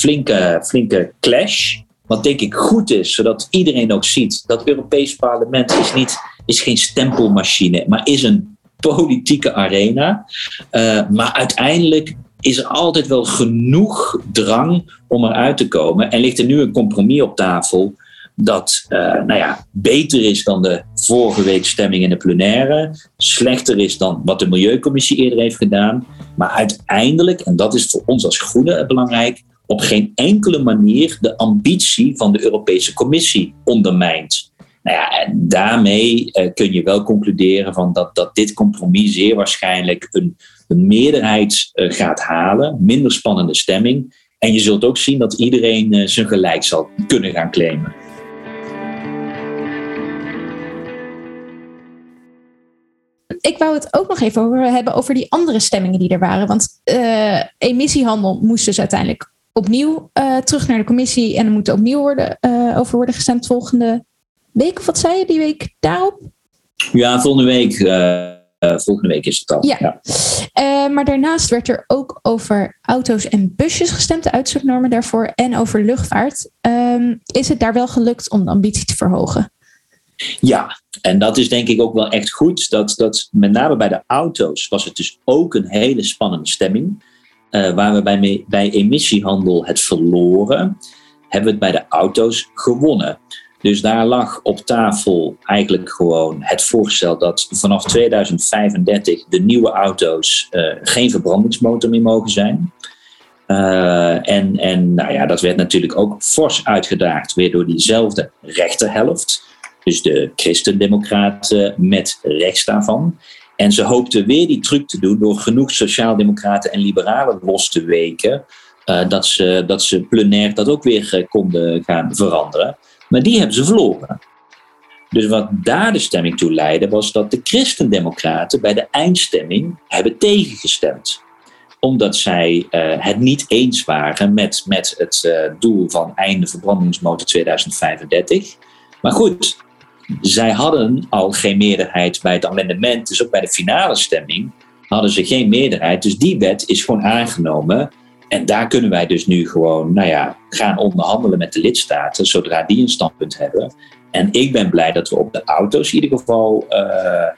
flinke, flinke clash. Wat denk ik goed is, zodat iedereen ook ziet dat Europees Parlement is, niet, is geen stempelmachine, maar is een politieke arena. Uh, maar uiteindelijk is er altijd wel genoeg drang om eruit te komen. En ligt er nu een compromis op tafel dat uh, nou ja, beter is dan de vorige week stemming in de plenaire, slechter is dan wat de Milieucommissie eerder heeft gedaan. Maar uiteindelijk, en dat is voor ons als Groenen belangrijk, op geen enkele manier de ambitie van de Europese Commissie ondermijnt. Nou ja, en daarmee uh, kun je wel concluderen van dat, dat dit compromis zeer waarschijnlijk een, een meerderheid uh, gaat halen, minder spannende stemming. En je zult ook zien dat iedereen zijn gelijk zal kunnen gaan claimen. Ik wou het ook nog even over hebben over die andere stemmingen die er waren. Want uh, emissiehandel moest dus uiteindelijk opnieuw uh, terug naar de commissie. En er moet opnieuw worden, uh, over worden gestemd volgende week. Of wat zei je die week daarop? Ja, volgende week. volgende week is het al. Ja. ja. maar daarnaast werd er ook over auto's en busjes gestemd, de uitstootnormen daarvoor, en over luchtvaart. Um, is het daar wel gelukt om de ambitie te verhogen? Ja, en dat is denk ik ook wel echt goed. Dat, dat met name bij de auto's was het dus ook een hele spannende stemming. Uh, waar we bij, bij emissiehandel het verloren, hebben we het bij de auto's gewonnen. Dus daar lag op tafel eigenlijk gewoon het voorstel dat vanaf 2035 de nieuwe auto's uh, geen verbrandingsmotor meer mogen zijn. Uh, en en nou ja, dat werd natuurlijk ook fors uitgedaagd weer door diezelfde rechterhelft. Dus de christendemocraten met rechts daarvan. En ze hoopten weer die truc te doen door genoeg sociaaldemocraten en liberalen los te weken. Uh, dat, ze, dat ze plenair dat ook weer uh, konden gaan veranderen. Maar die hebben ze verloren. Dus wat daar de stemming toe leidde, was dat de christendemocraten bij de eindstemming hebben tegengestemd. Omdat zij uh, het niet eens waren met, met het doel van einde verbrandingsmotor 2035. Maar goed, zij hadden al geen meerderheid bij het amendement, dus ook bij de finale stemming hadden ze geen meerderheid. Dus die wet is gewoon aangenomen. En daar kunnen wij dus nu gewoon nou ja, gaan onderhandelen met de lidstaten, zodra die een standpunt hebben. En ik ben blij dat we op de auto's in ieder geval uh,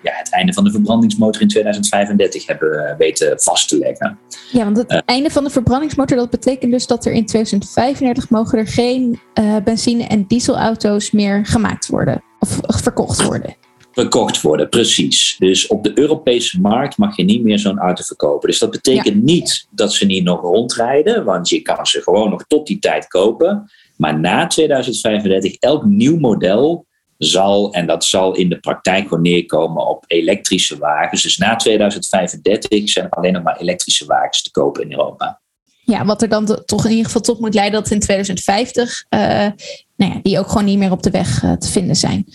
ja, het einde van de verbrandingsmotor in 2035 hebben weten vast te leggen. Ja, want het uh, einde van de verbrandingsmotor, dat betekent dus dat er in 2035 mogen er geen uh, benzine- en dieselauto's meer gemaakt worden of verkocht worden. Verkocht worden, precies. Dus op de Europese markt mag je niet meer zo'n auto verkopen. Dus dat betekent ja. niet dat ze niet nog rondrijden, want je kan ze gewoon nog tot die tijd kopen. Maar na 2035, elk nieuw model zal, en dat zal in de praktijk gewoon neerkomen op elektrische wagens. Dus na 2035 zijn er alleen nog maar elektrische wagens te kopen in Europa. Ja, wat er dan toch in ieder geval tot moet leiden dat in 2050 uh, nou ja, die ook gewoon niet meer op de weg uh, te vinden zijn.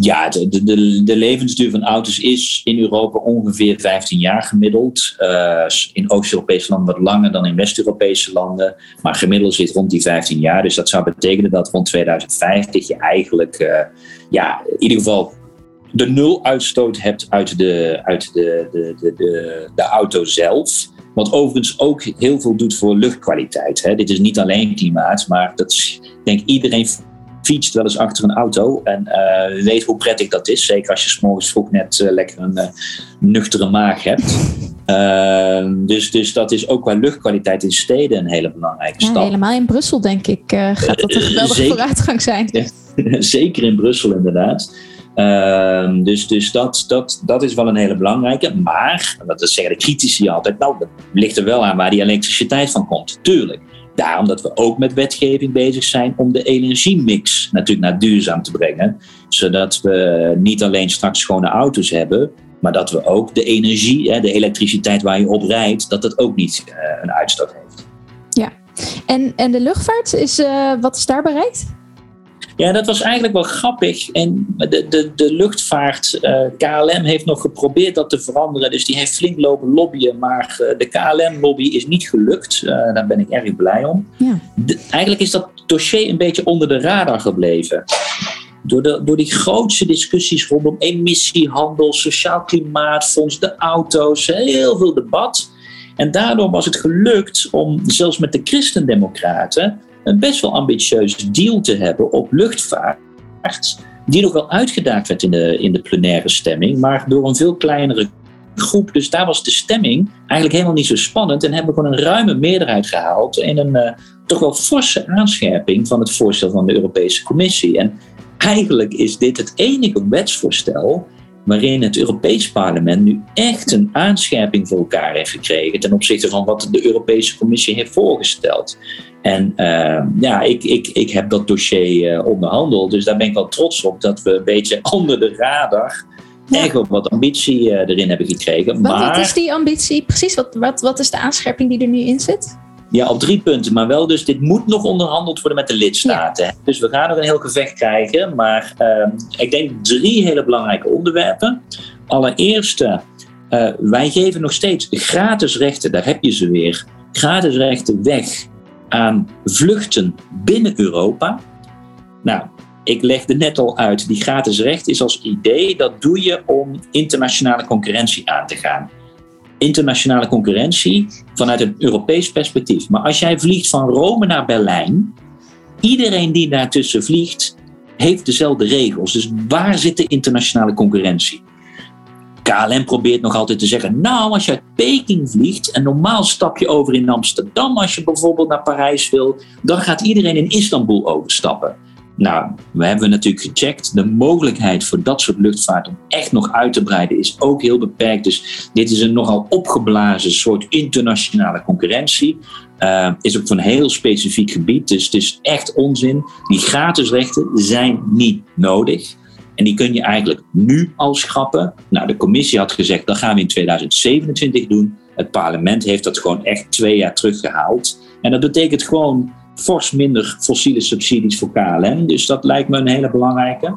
Ja, de, de, de levensduur van auto's is in Europa ongeveer 15 jaar gemiddeld. Uh, in Oost-Europese landen wat langer dan in West-Europese landen. Maar gemiddeld zit rond die 15 jaar. Dus dat zou betekenen dat rond 2050 je eigenlijk, ja, in ieder geval de nul uitstoot hebt uit de, uit de, de, de, de auto zelf. Wat overigens ook heel veel doet voor luchtkwaliteit. Hè. Dit is niet alleen klimaat, maar dat is, denk iedereen fietst wel eens achter een auto en uh, weet hoe prettig dat is. Zeker als je s'morgens vroeg net uh, lekker een uh, nuchtere maag hebt. Ehm, dus, dus dat is ook qua luchtkwaliteit in steden een hele belangrijke stap. Ja, helemaal in Brussel denk ik gaat dat een geweldige vooruitgang zijn. zeker in Brussel inderdaad. Uh, dus dus dat, dat, dat is wel een hele belangrijke. Maar, dat zeggen de critici altijd, nou, dat ligt er wel aan waar die elektriciteit van komt. Tuurlijk. Daarom dat we ook met wetgeving bezig zijn om de energiemix natuurlijk naar duurzaam te brengen. Zodat we niet alleen straks schone auto's hebben, maar dat we ook de energie, de elektriciteit waar je op rijdt, dat dat ook niet uh, een uitstoot heeft. Ja, en, en de luchtvaart, is, uh, wat is daar bereikt? Ja, dat was eigenlijk wel grappig. En de, de, de luchtvaart, uh, KLM heeft nog geprobeerd dat te veranderen. Dus die heeft flink lopen lobbyen. Maar uh, de KLM-lobby is niet gelukt. Uh, daar ben ik erg blij om. Ja. De, eigenlijk is dat dossier een beetje onder de radar gebleven. Door, de, door die grootste discussies rondom emissiehandel, sociaal klimaatfonds, de auto's, heel veel debat. En daardoor was het gelukt om zelfs met de christendemocraten een best wel ambitieus deal te hebben op luchtvaart. Die nog wel uitgedaagd werd in de, in de plenaire stemming, maar door een veel kleinere groep. Dus daar was de stemming eigenlijk helemaal niet zo spannend. En hebben we gewoon een ruime meerderheid gehaald in een uh, toch wel forse aanscherping van het voorstel van de Europese Commissie. En eigenlijk is dit het enige wetsvoorstel waarin het Europees Parlement nu echt een aanscherping voor elkaar heeft gekregen ten opzichte van wat de Europese Commissie heeft voorgesteld. En uh, ja, ik, ik, ik heb dat dossier uh, onderhandeld, dus daar ben ik wel trots op dat we een beetje onder de radar ja. echt wat ambitie uh, erin hebben gekregen. Wat, maar, wat is die ambitie precies? Wat, wat, wat is de aanscherping die er nu in zit? Ja, op drie punten. Maar wel dus, dit moet nog onderhandeld worden met de lidstaten. Ja. Dus we gaan nog een heel gevecht krijgen. Maar uh, ik denk drie hele belangrijke onderwerpen. allereerst, wij geven nog steeds gratis rechten, daar heb je ze weer, gratis rechten weg aan vluchten binnen Europa. Nou, ik legde net al uit, die gratis recht is als idee, dat doe je om internationale concurrentie aan te gaan. Internationale concurrentie vanuit een Europees perspectief. Maar als jij vliegt van Rome naar Berlijn, iedereen die daartussen vliegt, heeft dezelfde regels. Dus waar zit de internationale concurrentie? KLM probeert nog altijd te zeggen, nou als je uit Peking vliegt en normaal stap je over in Amsterdam als je bijvoorbeeld naar Parijs wil, dan gaat iedereen in Istanbul overstappen. Nou, we hebben natuurlijk gecheckt. De mogelijkheid voor dat soort luchtvaart om echt nog uit te breiden is ook heel beperkt. Dus dit is een nogal opgeblazen soort internationale concurrentie. Uh, is ook van een heel specifiek gebied. Dus het is echt onzin. Die gratis rechten zijn niet nodig. En die kun je eigenlijk nu al schrappen. Nou, de commissie had gezegd dat gaan we in 2027 doen. Het parlement heeft dat gewoon echt twee jaar teruggehaald. En dat betekent gewoon fors minder fossiele subsidies voor KLM. Dus dat lijkt me een hele belangrijke.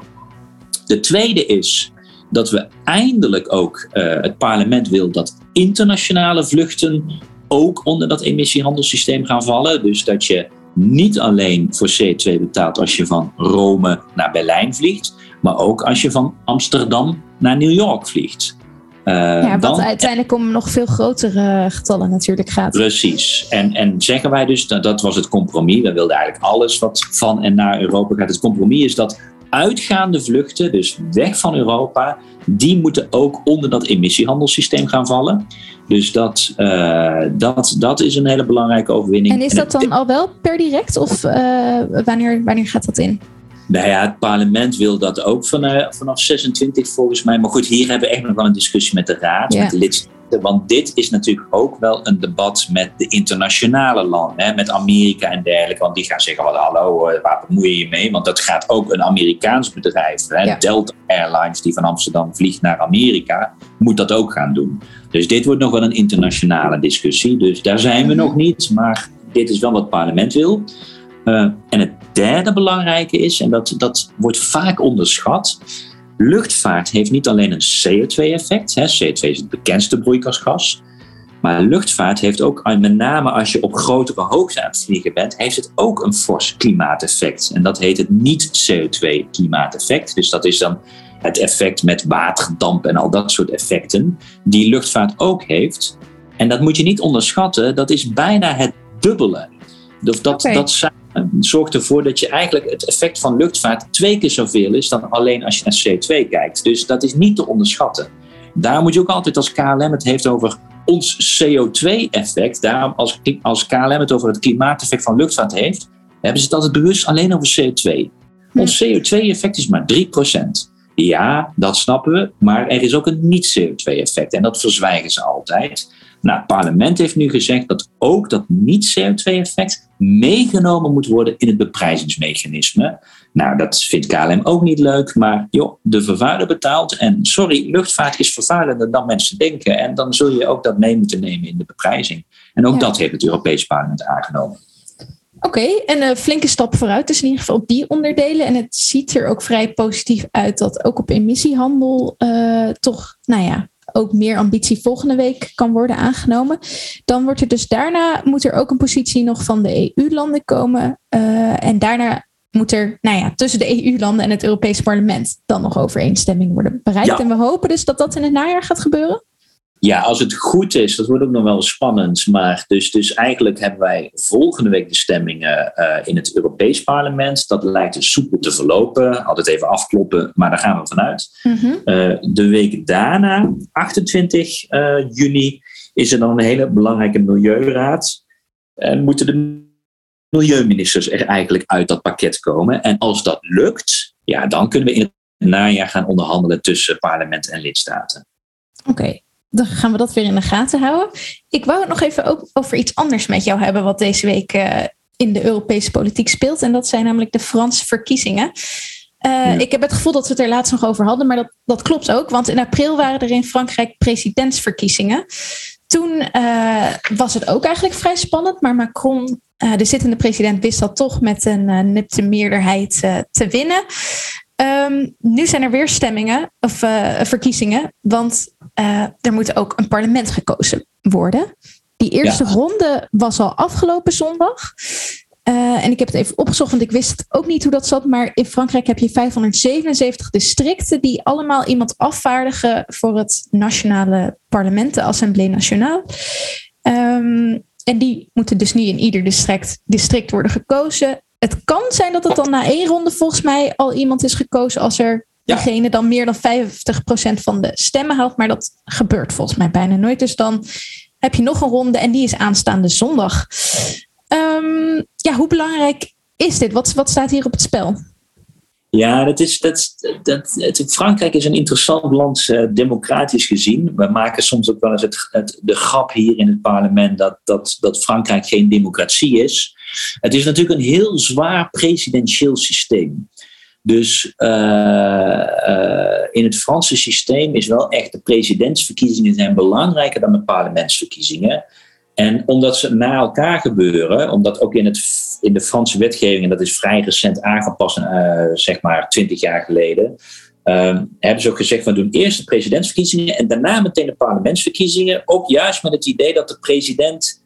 De tweede is dat we eindelijk ook, uh, het parlement wil dat internationale vluchten ook onder dat emissiehandelssysteem gaan vallen. Dus dat je niet alleen voor CO2 betaalt als je van Rome naar Berlijn vliegt, maar ook als je van Amsterdam naar New York vliegt. Uh, ja, wat uiteindelijk om nog veel grotere getallen natuurlijk gaat. Precies. En, en zeggen wij dus, dat, dat was het compromis. We wilden eigenlijk alles wat van en naar Europa gaat. Het compromis is dat uitgaande vluchten, dus weg van Europa, die moeten ook onder dat emissiehandelssysteem gaan vallen. Dus dat, uh, dat, dat is een hele belangrijke overwinning. En is dat dan al wel per direct of uh, wanneer, wanneer gaat dat in? Nou ja, het parlement wil dat ook vanaf, vanaf 26 volgens mij. Maar goed, hier hebben we echt nog wel een discussie met de raad, met de lidstaten. Want dit is natuurlijk ook wel een debat met de internationale landen, hè, met Amerika en dergelijke. Want die gaan zeggen, wat, hallo, eh, waar bemoei je je mee? Want dat gaat ook een Amerikaans bedrijf, hè, Delta Airlines, die van Amsterdam vliegt naar Amerika, moet dat ook gaan doen. Dus dit wordt nog wel een internationale discussie. Dus daar zijn we mhm. nog niet, maar dit is wel wat het parlement wil. Uh, en het derde belangrijke is, en dat, dat wordt vaak onderschat, luchtvaart heeft niet alleen een CO2-effect, CO2 is het bekendste broeikasgas, maar luchtvaart heeft ook, met name als je op grotere hoogte aan het vliegen bent, heeft het ook een fors klimaateffect. En dat heet het niet-CO2-klimaateffect. Dus dat is dan het effect met waterdamp en al dat soort effecten, die luchtvaart ook heeft. En dat moet je niet onderschatten, dat is bijna het dubbele. Dat, dat zijn zorgt ervoor dat je eigenlijk het effect van luchtvaart twee keer zoveel is dan alleen als je naar CO2 kijkt. Dus dat is niet te onderschatten. Daar moet je ook altijd als KLM het heeft over ons CO2-effect. Daarom als, als KLM het over het klimaateffect van luchtvaart heeft, hebben ze het altijd bewust alleen over CO2. Hm. Ons CO2-effect is maar 3%. Ja, dat snappen we, maar er is ook een niet-CO2-effect en dat verzwijgen ze altijd. Nou, het parlement heeft nu gezegd dat ook dat niet-CO2-effect meegenomen moet worden in het beprijzingsmechanisme. Nou, dat vindt KLM ook niet leuk, maar joh, de vervuiler betaalt. En sorry, luchtvaart is vervuilender dan mensen denken. En dan zul je ook dat mee moeten nemen in de beprijzing. En ook dat heeft het Europees Parlement aangenomen. Oké, en een flinke stap vooruit dus in ieder geval op die onderdelen. En het ziet er ook vrij positief uit dat ook op emissiehandel uh, toch, nou ja, ook meer ambitie volgende week kan worden aangenomen. Dan wordt er dus daarna moet er ook een positie nog van de EU-landen komen. Uh, en daarna moet er nou ja, tussen de EU-landen en het Europese parlement dan nog overeenstemming worden bereikt. En we hopen dus dat dat in het najaar gaat gebeuren. Ja, als het goed is, dat wordt ook nog wel spannend. Maar dus, dus eigenlijk hebben wij volgende week de stemmingen uh, in het Europees Parlement. Dat lijkt dus soepel te verlopen. Altijd even afkloppen, maar daar gaan we vanuit. Mm -hmm. uh, de week daarna, 28 uh, eh, juni, is er dan een hele belangrijke milieuraad. En moeten de milieuministers er eigenlijk uit dat pakket komen. En als dat lukt, ja, dan kunnen we in het najaar gaan onderhandelen tussen parlement en lidstaten. Oké. Okay dan gaan we dat weer in de gaten houden. Ik wou het nog even ook over iets anders met jou hebben, wat deze week uh, in de Europese politiek speelt. En dat zijn namelijk de Franse verkiezingen. Uh, ja. Ik heb het gevoel dat we het er laatst nog over hadden, maar dat, dat klopt ook. Want in april waren er in Frankrijk presidentsverkiezingen. Toen uh, was het ook eigenlijk vrij spannend, maar Macron, de zittende president, wist dat toch met een nipte meerderheid te winnen. Ehm, nu zijn er weer stemmingen of verkiezingen, want er moet ook een parlement gekozen worden. Die eerste ronde was al afgelopen zondag. en ik heb het even opgezocht, want ik wist ook niet hoe dat zat. Maar in Frankrijk heb je 577 districten die allemaal iemand afvaardigen voor het nationale parlement, de Assemblée Nationale. Um, en die moeten dus niet in ieder district, district worden gekozen. Het kan zijn dat het dan na één ronde volgens mij al iemand is gekozen als er diegene dan meer dan 50% van de stemmen haalt. Maar dat gebeurt volgens mij bijna nooit. Dus dan heb je nog een ronde en die is aanstaande zondag. Um, ja, hoe belangrijk is dit? Wat, wat staat hier op het spel? Ja, dat is, dat, dat, het, Frankrijk is een interessant land, uh, democratisch gezien. We maken soms ook wel eens het, het, de grap hier in het parlement dat, dat, dat Frankrijk geen democratie is. Het is natuurlijk een heel zwaar presidentieel systeem. Dus uh, uh, in het Franse systeem is wel echt de presidentsverkiezingen zijn belangrijker dan de parlementsverkiezingen. En omdat ze na elkaar gebeuren, omdat ook in, het, in de Franse wetgeving, en dat is vrij recent aangepast, uh, zeg maar twintig jaar geleden, uh, hebben ze ook gezegd: we doen eerst de presidentsverkiezingen en daarna meteen de parlementsverkiezingen. Ook juist met het idee dat de president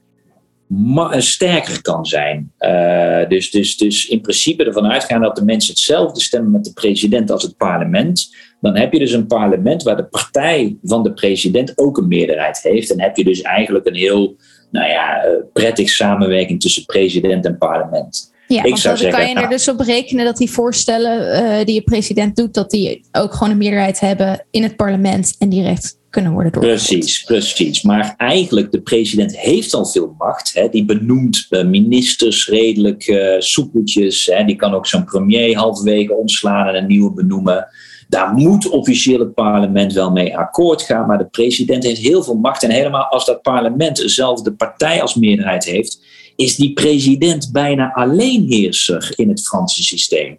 sterker kan zijn. Uh, dus, dus, dus in principe ervan uitgaan dat de mensen hetzelfde stemmen met de president als het parlement. Dan heb je dus een parlement waar de partij van de president ook een meerderheid heeft. En heb je dus eigenlijk een heel nou ja, eh, prettig samenwerking tussen president en parlement. Ja, ik zou dan kan je er nou, dus op rekenen dat die voorstellen uh, die je president doet, dat die ook gewoon een meerderheid hebben in het parlement en direct kunnen worden doorgevoerd. Precies, precies. Maar eigenlijk, de president heeft al veel macht. Hè. Die benoemt uh, ministers redelijk uh, soepeltjes. Hè. Die kan ook zo'n premier halverwege ontslaan en een nieuwe benoemen. Daar moet officieel het parlement wel mee akkoord gaan, maar de president heeft heel veel macht. En helemaal als dat parlement dezelfde partij als meerderheid heeft, is die president bijna alleenheerser in het Franse systeem.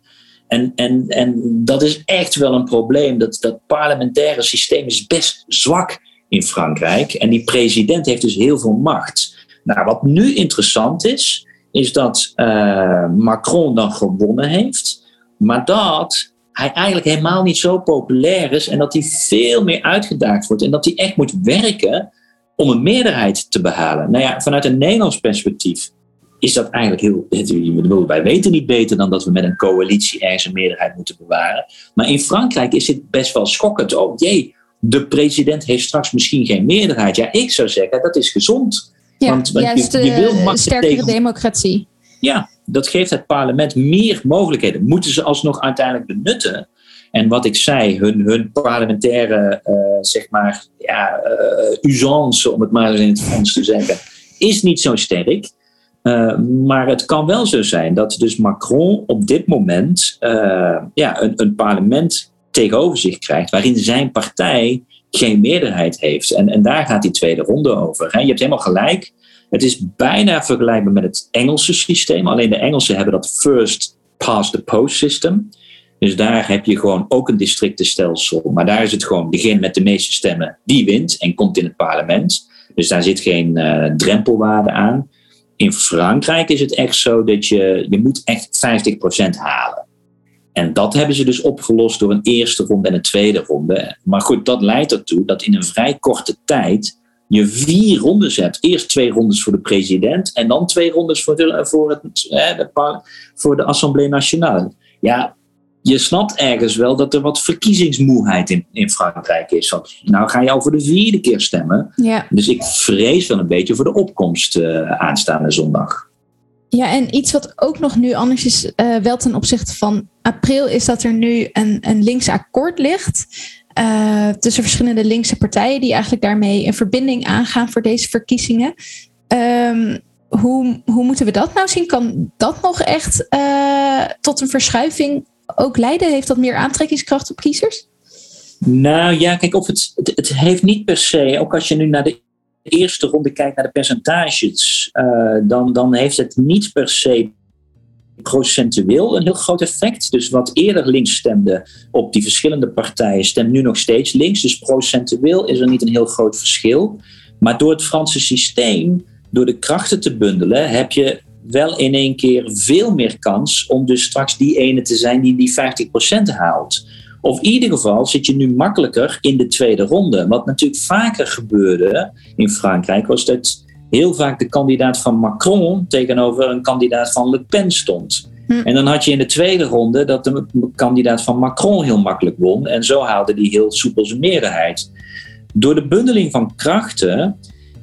En, en, en dat is echt wel een probleem. Dat, dat parlementaire systeem is best zwak in Frankrijk. En die president heeft dus heel veel macht. Nou, wat nu interessant is, is dat uh, Macron dan gewonnen heeft. Maar dat hij eigenlijk helemaal niet zo populair is en dat hij veel meer uitgedaagd wordt en dat hij echt moet werken om een meerderheid te behalen. Nou ja, vanuit een Nederlands perspectief is dat eigenlijk heel. Wij weten niet beter dan dat we met een coalitie ergens een meerderheid moeten bewaren. Maar in Frankrijk is dit best wel schokkend. Oh jee, de president heeft straks misschien geen meerderheid. Ja, ik zou zeggen dat is gezond. Ja, want, juist je, je wil sterkere tegen... democratie. Ja, dat geeft het parlement meer mogelijkheden. Moeten ze alsnog uiteindelijk benutten? En wat ik zei, hun, hun parlementaire, uh, zeg maar, ja, uh, usance, om het maar eens in het Frans te zeggen, is niet zo sterk. Uh, maar het kan wel zo zijn dat dus Macron op dit moment ja, een, parlement tegenover zich krijgt waarin zijn partij geen meerderheid heeft. En, en daar gaat die tweede ronde over. Hè. Je hebt helemaal gelijk. Het is bijna vergelijkbaar met het Engelse systeem. Alleen de Engelsen hebben dat first past the post system. Dus daar heb je gewoon ook een districtenstelsel. Maar daar is het gewoon degene met de meeste stemmen die wint en komt in het parlement. Dus daar zit geen uh, drempelwaarde aan. In Frankrijk is het echt zo dat je, je moet echt 50% halen. En dat hebben ze dus opgelost door een eerste ronde en een tweede ronde. Maar goed, dat leidt ertoe dat in een vrij korte tijd je vier rondes hebt. Eerst twee rondes voor de president en dan twee rondes voor de, voor het, de, voor de Assemblée Nationale. Ja, je snapt ergens wel dat er wat verkiezingsmoeheid in, in Frankrijk is. Want nou ga je al voor de vierde keer stemmen. Ja. Dus ik vrees wel een beetje voor de opkomst uh, aanstaande zondag. Ja, en iets wat ook nog nu anders is, uh, wel ten opzichte van april, is dat er nu een, een links akkoord ligt. Uh, tussen verschillende linkse partijen die eigenlijk daarmee een verbinding aangaan voor deze verkiezingen. Um, hoe, hoe moeten we dat nou zien? Kan dat nog echt uh, tot een verschuiving ook leiden? Heeft dat meer aantrekkingskracht op kiezers? Nou ja, kijk, of het, het, heeft niet per se, ook als je nu naar de eerste ronde kijkt naar de percentages, uh, dan, dan heeft het niet per se procentueel een heel groot effect. Dus wat eerder links stemde op die verschillende partijen, stemt nu nog steeds links. Dus procentueel is er niet een heel groot verschil. Maar door het Franse systeem, door de krachten te bundelen, heb je wel in één keer veel meer kans om dus straks die ene te zijn die die 50% haalt. Of in ieder geval zit je nu makkelijker in de tweede ronde. Wat natuurlijk vaker gebeurde in Frankrijk was dat heel vaak de kandidaat van Macron tegenover een kandidaat van Le Pen stond. Hm. En dan had je in de tweede ronde dat de kandidaat van Macron heel makkelijk won. En zo haalde die heel soepel zijn meerderheid. Door de bundeling van krachten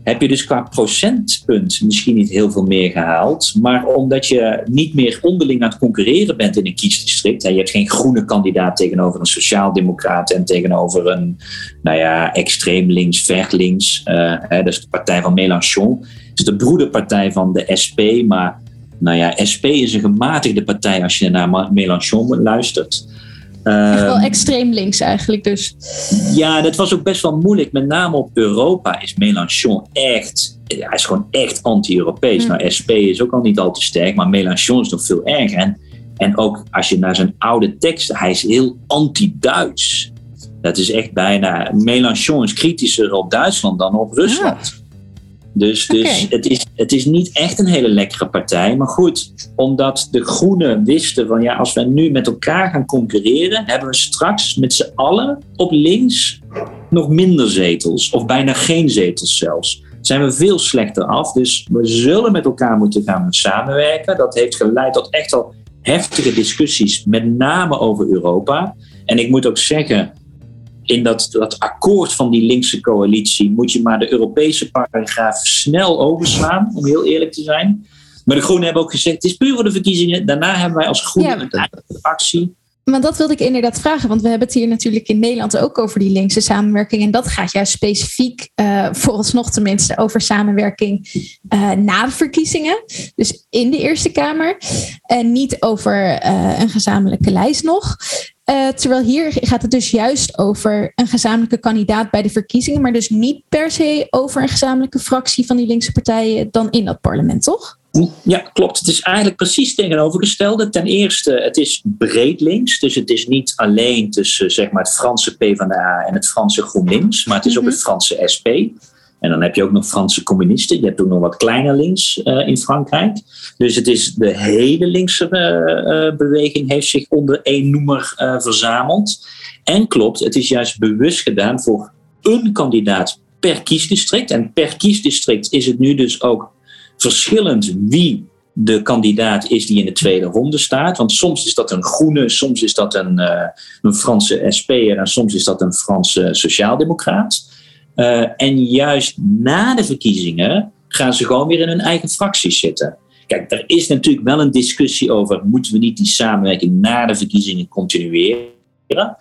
heb je dus qua procentpunt misschien niet heel veel meer gehaald. Maar omdat je niet meer onderling aan het concurreren bent in een kiesdistrict. En je hebt geen groene kandidaat tegenover een sociaaldemocraat en tegenover een nou ja, extreem links, ver links. Uh, dat is de partij van Mélenchon. Het is de broederpartij van de SP. Maar nou ja, SP is een gematigde partij als je naar Mélenchon luistert. Echt wel ehm, extreem links eigenlijk dus. Ja, dat was ook best wel moeilijk. Met name op Europa is Mélenchon echt... Hij is gewoon echt anti-Europees. Mm. Nou, SP is ook al niet al te sterk, maar Mélenchon is nog veel erger. En, en ook als je naar zijn oude teksten... Hij is heel anti-Duits. Dat is echt bijna... Mélenchon is kritischer op Duitsland dan op Rusland. Dus, dus het, is, het is niet echt een hele lekkere partij. Maar goed, omdat de Groenen wisten van ja, als we nu met elkaar gaan concurreren, hebben we straks met z'n allen op links nog minder zetels. Of bijna geen zetels zelfs. Zijn we veel slechter af. Dus we zullen met elkaar moeten gaan samenwerken. Dat heeft geleid tot echt al heftige discussies, met name over Europa. En ik moet ook zeggen, in dat, dat akkoord van die linkse coalitie moet je maar de Europese paragraaf snel overslaan, om heel eerlijk te zijn. Maar de Groenen hebben ook gezegd, het is puur voor de verkiezingen. Daarna hebben wij als Groenen een eigen actie. Maar dat wilde ik inderdaad vragen, want we hebben het hier natuurlijk in Nederland ook over die linkse samenwerking. En dat gaat juist specifiek, uh, vooralsnog tenminste, over samenwerking uh, na de verkiezingen. Dus in de Eerste Kamer. En niet over uh, een gezamenlijke lijst nog. Uh, terwijl hier gaat het dus juist over een gezamenlijke kandidaat bij de verkiezingen, maar dus niet per se over een gezamenlijke fractie van die linkse partijen dan in dat parlement, toch? Ja, klopt. Het is eigenlijk precies tegenovergestelde. Ten eerste, het is breed links. Dus het is niet alleen tussen zeg maar, het Franse PvdA en het Franse GroenLinks, maar het is ook mhm. het Franse SP. En dan heb je ook nog Franse communisten. Je hebt ook nog wat kleiner links uh, in Frankrijk. Dus het is de hele linkse uh, beweging heeft zich onder één noemer verzameld. En klopt, het is juist bewust gedaan voor een kandidaat per kiesdistrict. En per kiesdistrict is het nu dus ook verschillend wie de kandidaat is die in de tweede ronde staat. Want soms is dat een groene, soms is dat een, een Franse SP'er en soms is dat een Franse sociaaldemocraat. Uh, en juist na de verkiezingen gaan ze gewoon weer in hun eigen fracties zitten. Kijk, er is natuurlijk wel een discussie over: moeten we niet die samenwerking na de verkiezingen continueren?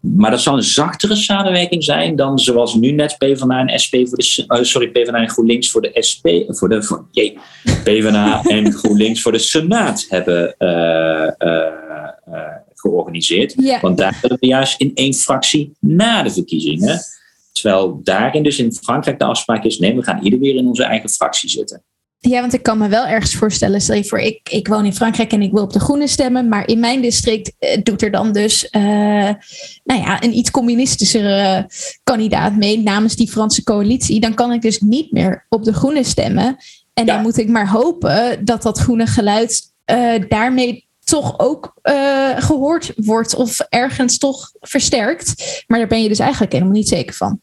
Maar dat zou een zachtere samenwerking zijn dan zoals nu net PvdA en SP voor de uh, sorry PvdA en GroenLinks voor de SP voor de voor, jee, PvdA en GroenLinks voor de Senaat hebben uh, georganiseerd. Want daar willen we juist in één fractie na de verkiezingen. Terwijl daarin dus in Frankrijk de afspraak is: nee, we gaan ieder weer in onze eigen fractie zitten. Ja, want ik kan me wel ergens voorstellen, stel je voor, ik, ik woon in Frankrijk en ik wil op de Groene stemmen, maar in mijn district eh, doet er dan dus uh, nou ja, een iets communistischere kandidaat mee namens die Franse coalitie. Dan kan ik dus niet meer op de Groene stemmen. En dan moet ik maar hopen dat dat groene geluid uh, daarmee toch ook uh, gehoord wordt of ergens toch versterkt. Maar daar ben je dus eigenlijk helemaal niet zeker van.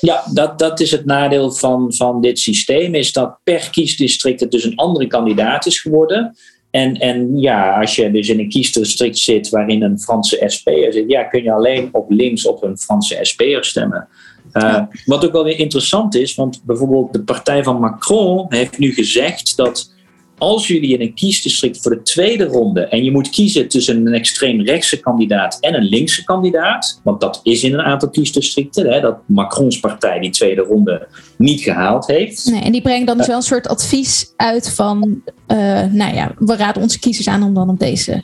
Ja, dat, dat is het nadeel van, van dit systeem, is dat per kiesdistrict het dus een andere kandidaat is geworden. En, en ja, als je dus in een kiesdistrict zit waarin een Franse SP'er zit, ja, kun je alleen op links op een Franse SP'er stemmen. Uh, wat ook wel weer interessant is, want bijvoorbeeld de partij van Macron heeft nu gezegd dat als jullie in een kiesdistrict voor de tweede ronde en je moet kiezen tussen een extreem rechtse kandidaat en een linkse kandidaat, want dat is in een aantal kiesdistricten, hè, dat Macrons partij die tweede ronde niet gehaald heeft. Nee, en die brengt dan dus wel een soort advies uit van, uh, nou ja, we raden onze kiezers aan om dan op deze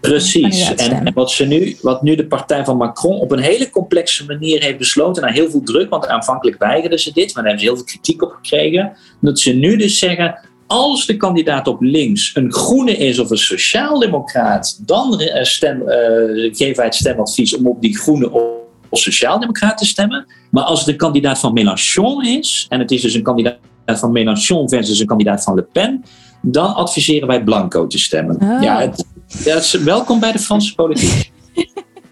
Precies. En, wat, ze nu, wat nu de partij van Macron op een hele complexe manier heeft besloten, na heel veel druk, want aanvankelijk weigerden ze dit, maar daar hebben ze heel veel kritiek op gekregen, dat ze nu dus zeggen: als de kandidaat op links een groene is of een sociaaldemocraat, dan stem, uh, geven wij het stemadvies om op die groene of sociaaldemocraat te stemmen. Maar als het de kandidaat van Mélenchon is, en het is dus een kandidaat van Mélenchon versus een kandidaat van Le Pen, dan adviseren wij blanco te stemmen. Oh. Ja, het, ja, is welkom bij de Franse politiek.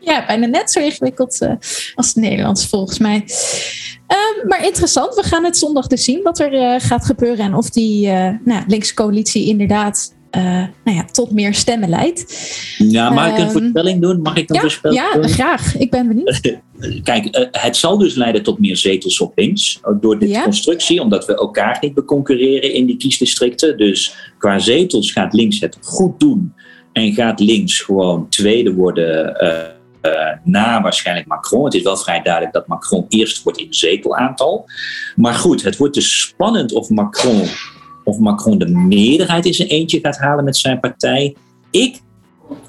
Ja, bijna net zo ingewikkeld uh, als het Nederlands volgens mij. Uh, maar interessant, we gaan het zondag dus zien wat er uh, gaat gebeuren en of die nou, linkse coalitie inderdaad nou ja, tot meer stemmen leidt. Ja, mag ik een um, voorspelling doen? Mag ik een ja, voorspelling ja, doen? Ja, graag. Ik ben benieuwd. Kijk, het zal dus leiden tot meer zetels op links door Ja. constructie, omdat we elkaar niet beconcurreren in die kiesdistricten. Dus qua zetels gaat links het goed doen en gaat links gewoon tweede worden na waarschijnlijk Macron. Het is wel vrij duidelijk dat Macron eerst wordt in zetelaantal. Maar goed, het wordt dus spannend of Macron, of Macron de meerderheid in zijn eentje gaat halen met zijn partij. Ik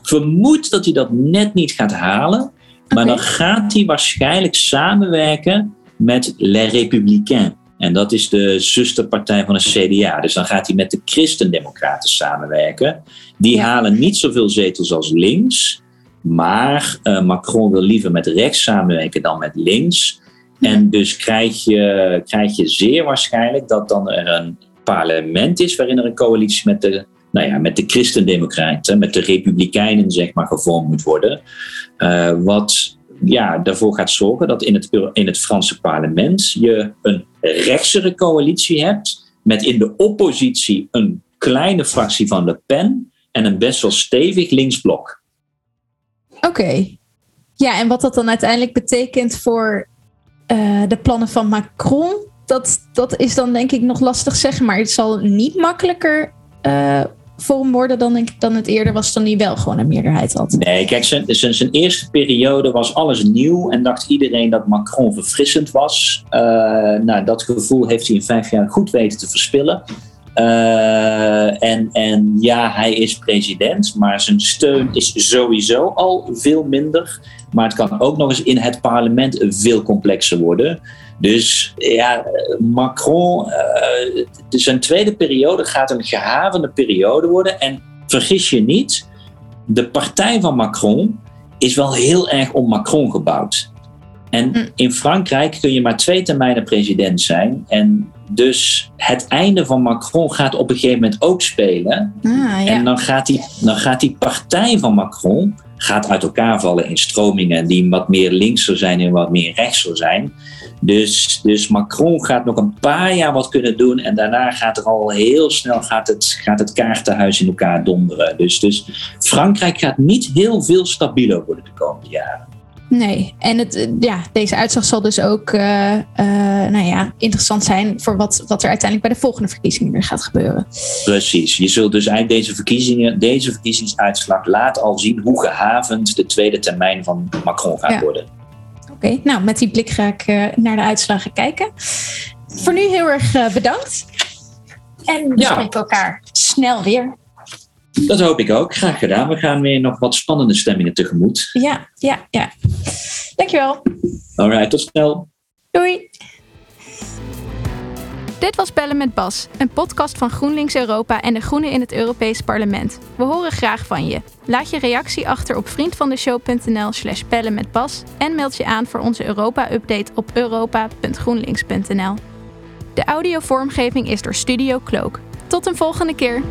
vermoed dat hij dat net niet gaat halen. Maar dan gaat hij waarschijnlijk samenwerken met Les Républicains. En dat is de zusterpartij van de CDA. Dus dan gaat hij met de Christendemocraten samenwerken. Die Ja. halen niet zoveel zetels als links. Maar eh, Macron wil liever met rechts samenwerken dan met links. En dus krijg je, krijg je zeer waarschijnlijk dat dan er een parlement is waarin er een coalitie met de, nou ja, met de Christendemocraten, met de Republikeinen, zeg maar, gevormd moet worden. Eh, wat ja, daarvoor gaat zorgen dat in het, in het Franse parlement je een rechtsere coalitie hebt. Met in de oppositie een kleine fractie van Le Pen en een best wel stevig linksblok. Oké. Ja, en wat dat dan uiteindelijk betekent voor eh, de plannen van Macron, dat, dat is dan denk ik nog lastig zeggen. Maar het zal niet makkelijker eh, voor hem worden dan, denk ik, dan het eerder was, toen hij wel gewoon een meerderheid had. Nee, kijk, zijn, zijn, zijn eerste periode was alles nieuw en dacht iedereen dat Macron verfrissend was. Eh, nou, dat gevoel heeft hij in vijf jaar goed weten te verspillen. Eh, en, en ja, hij is president, maar zijn steun is sowieso al veel minder. Maar het kan ook nog eens in het parlement veel complexer worden. Dus ja, Macron, eh, zijn tweede periode gaat een gehavende periode worden. En vergis je niet, de partij van Macron is wel heel erg om Macron gebouwd. En Hm. in Frankrijk kun je maar twee termijnen president zijn. En dus het einde van Macron gaat op een gegeven moment ook spelen. Ah, ja. En dan gaat, die, dan gaat die partij van Macron gaat uit elkaar vallen in stromingen die wat meer linkser zijn en wat meer rechtser zijn. Dus, dus Macron gaat nog een paar jaar wat kunnen doen en daarna gaat er al heel snel gaat het, gaat het kaartenhuis in elkaar donderen. Dus, dus Frankrijk gaat niet heel veel stabieler worden de komende jaren. Nee, en het, eh, ja, deze uitslag zal dus ook eh, eh, nou ja, interessant zijn voor wat, wat er uiteindelijk bij de volgende verkiezingen weer gaat gebeuren. Precies. Je zult dus eigenlijk deze verkiezingen, deze verkiezingsuitslag laat al zien hoe gehavend de tweede termijn van Macron gaat Ja. worden. Oké, nou met die blik ga ik naar de uitslagen kijken. Voor nu heel erg bedankt. En we Ja. spreken elkaar snel weer. Dat hoop ik ook. Graag gedaan. We gaan weer nog wat spannende stemmingen tegemoet. Ja, ja, ja. Dankjewel. Alright, tot snel. Doei. Dit was Bellen met Bas, een podcast van GroenLinks Europa en de Groenen in het Europees Parlement. We horen graag van je. Laat je reactie achter op vriendvandeshow.nl slash bellen met Bas en meld je aan voor onze Europa-update op europa.groenlinks.nl. De audiovormgeving is door Studio Cloak. Tot een volgende keer!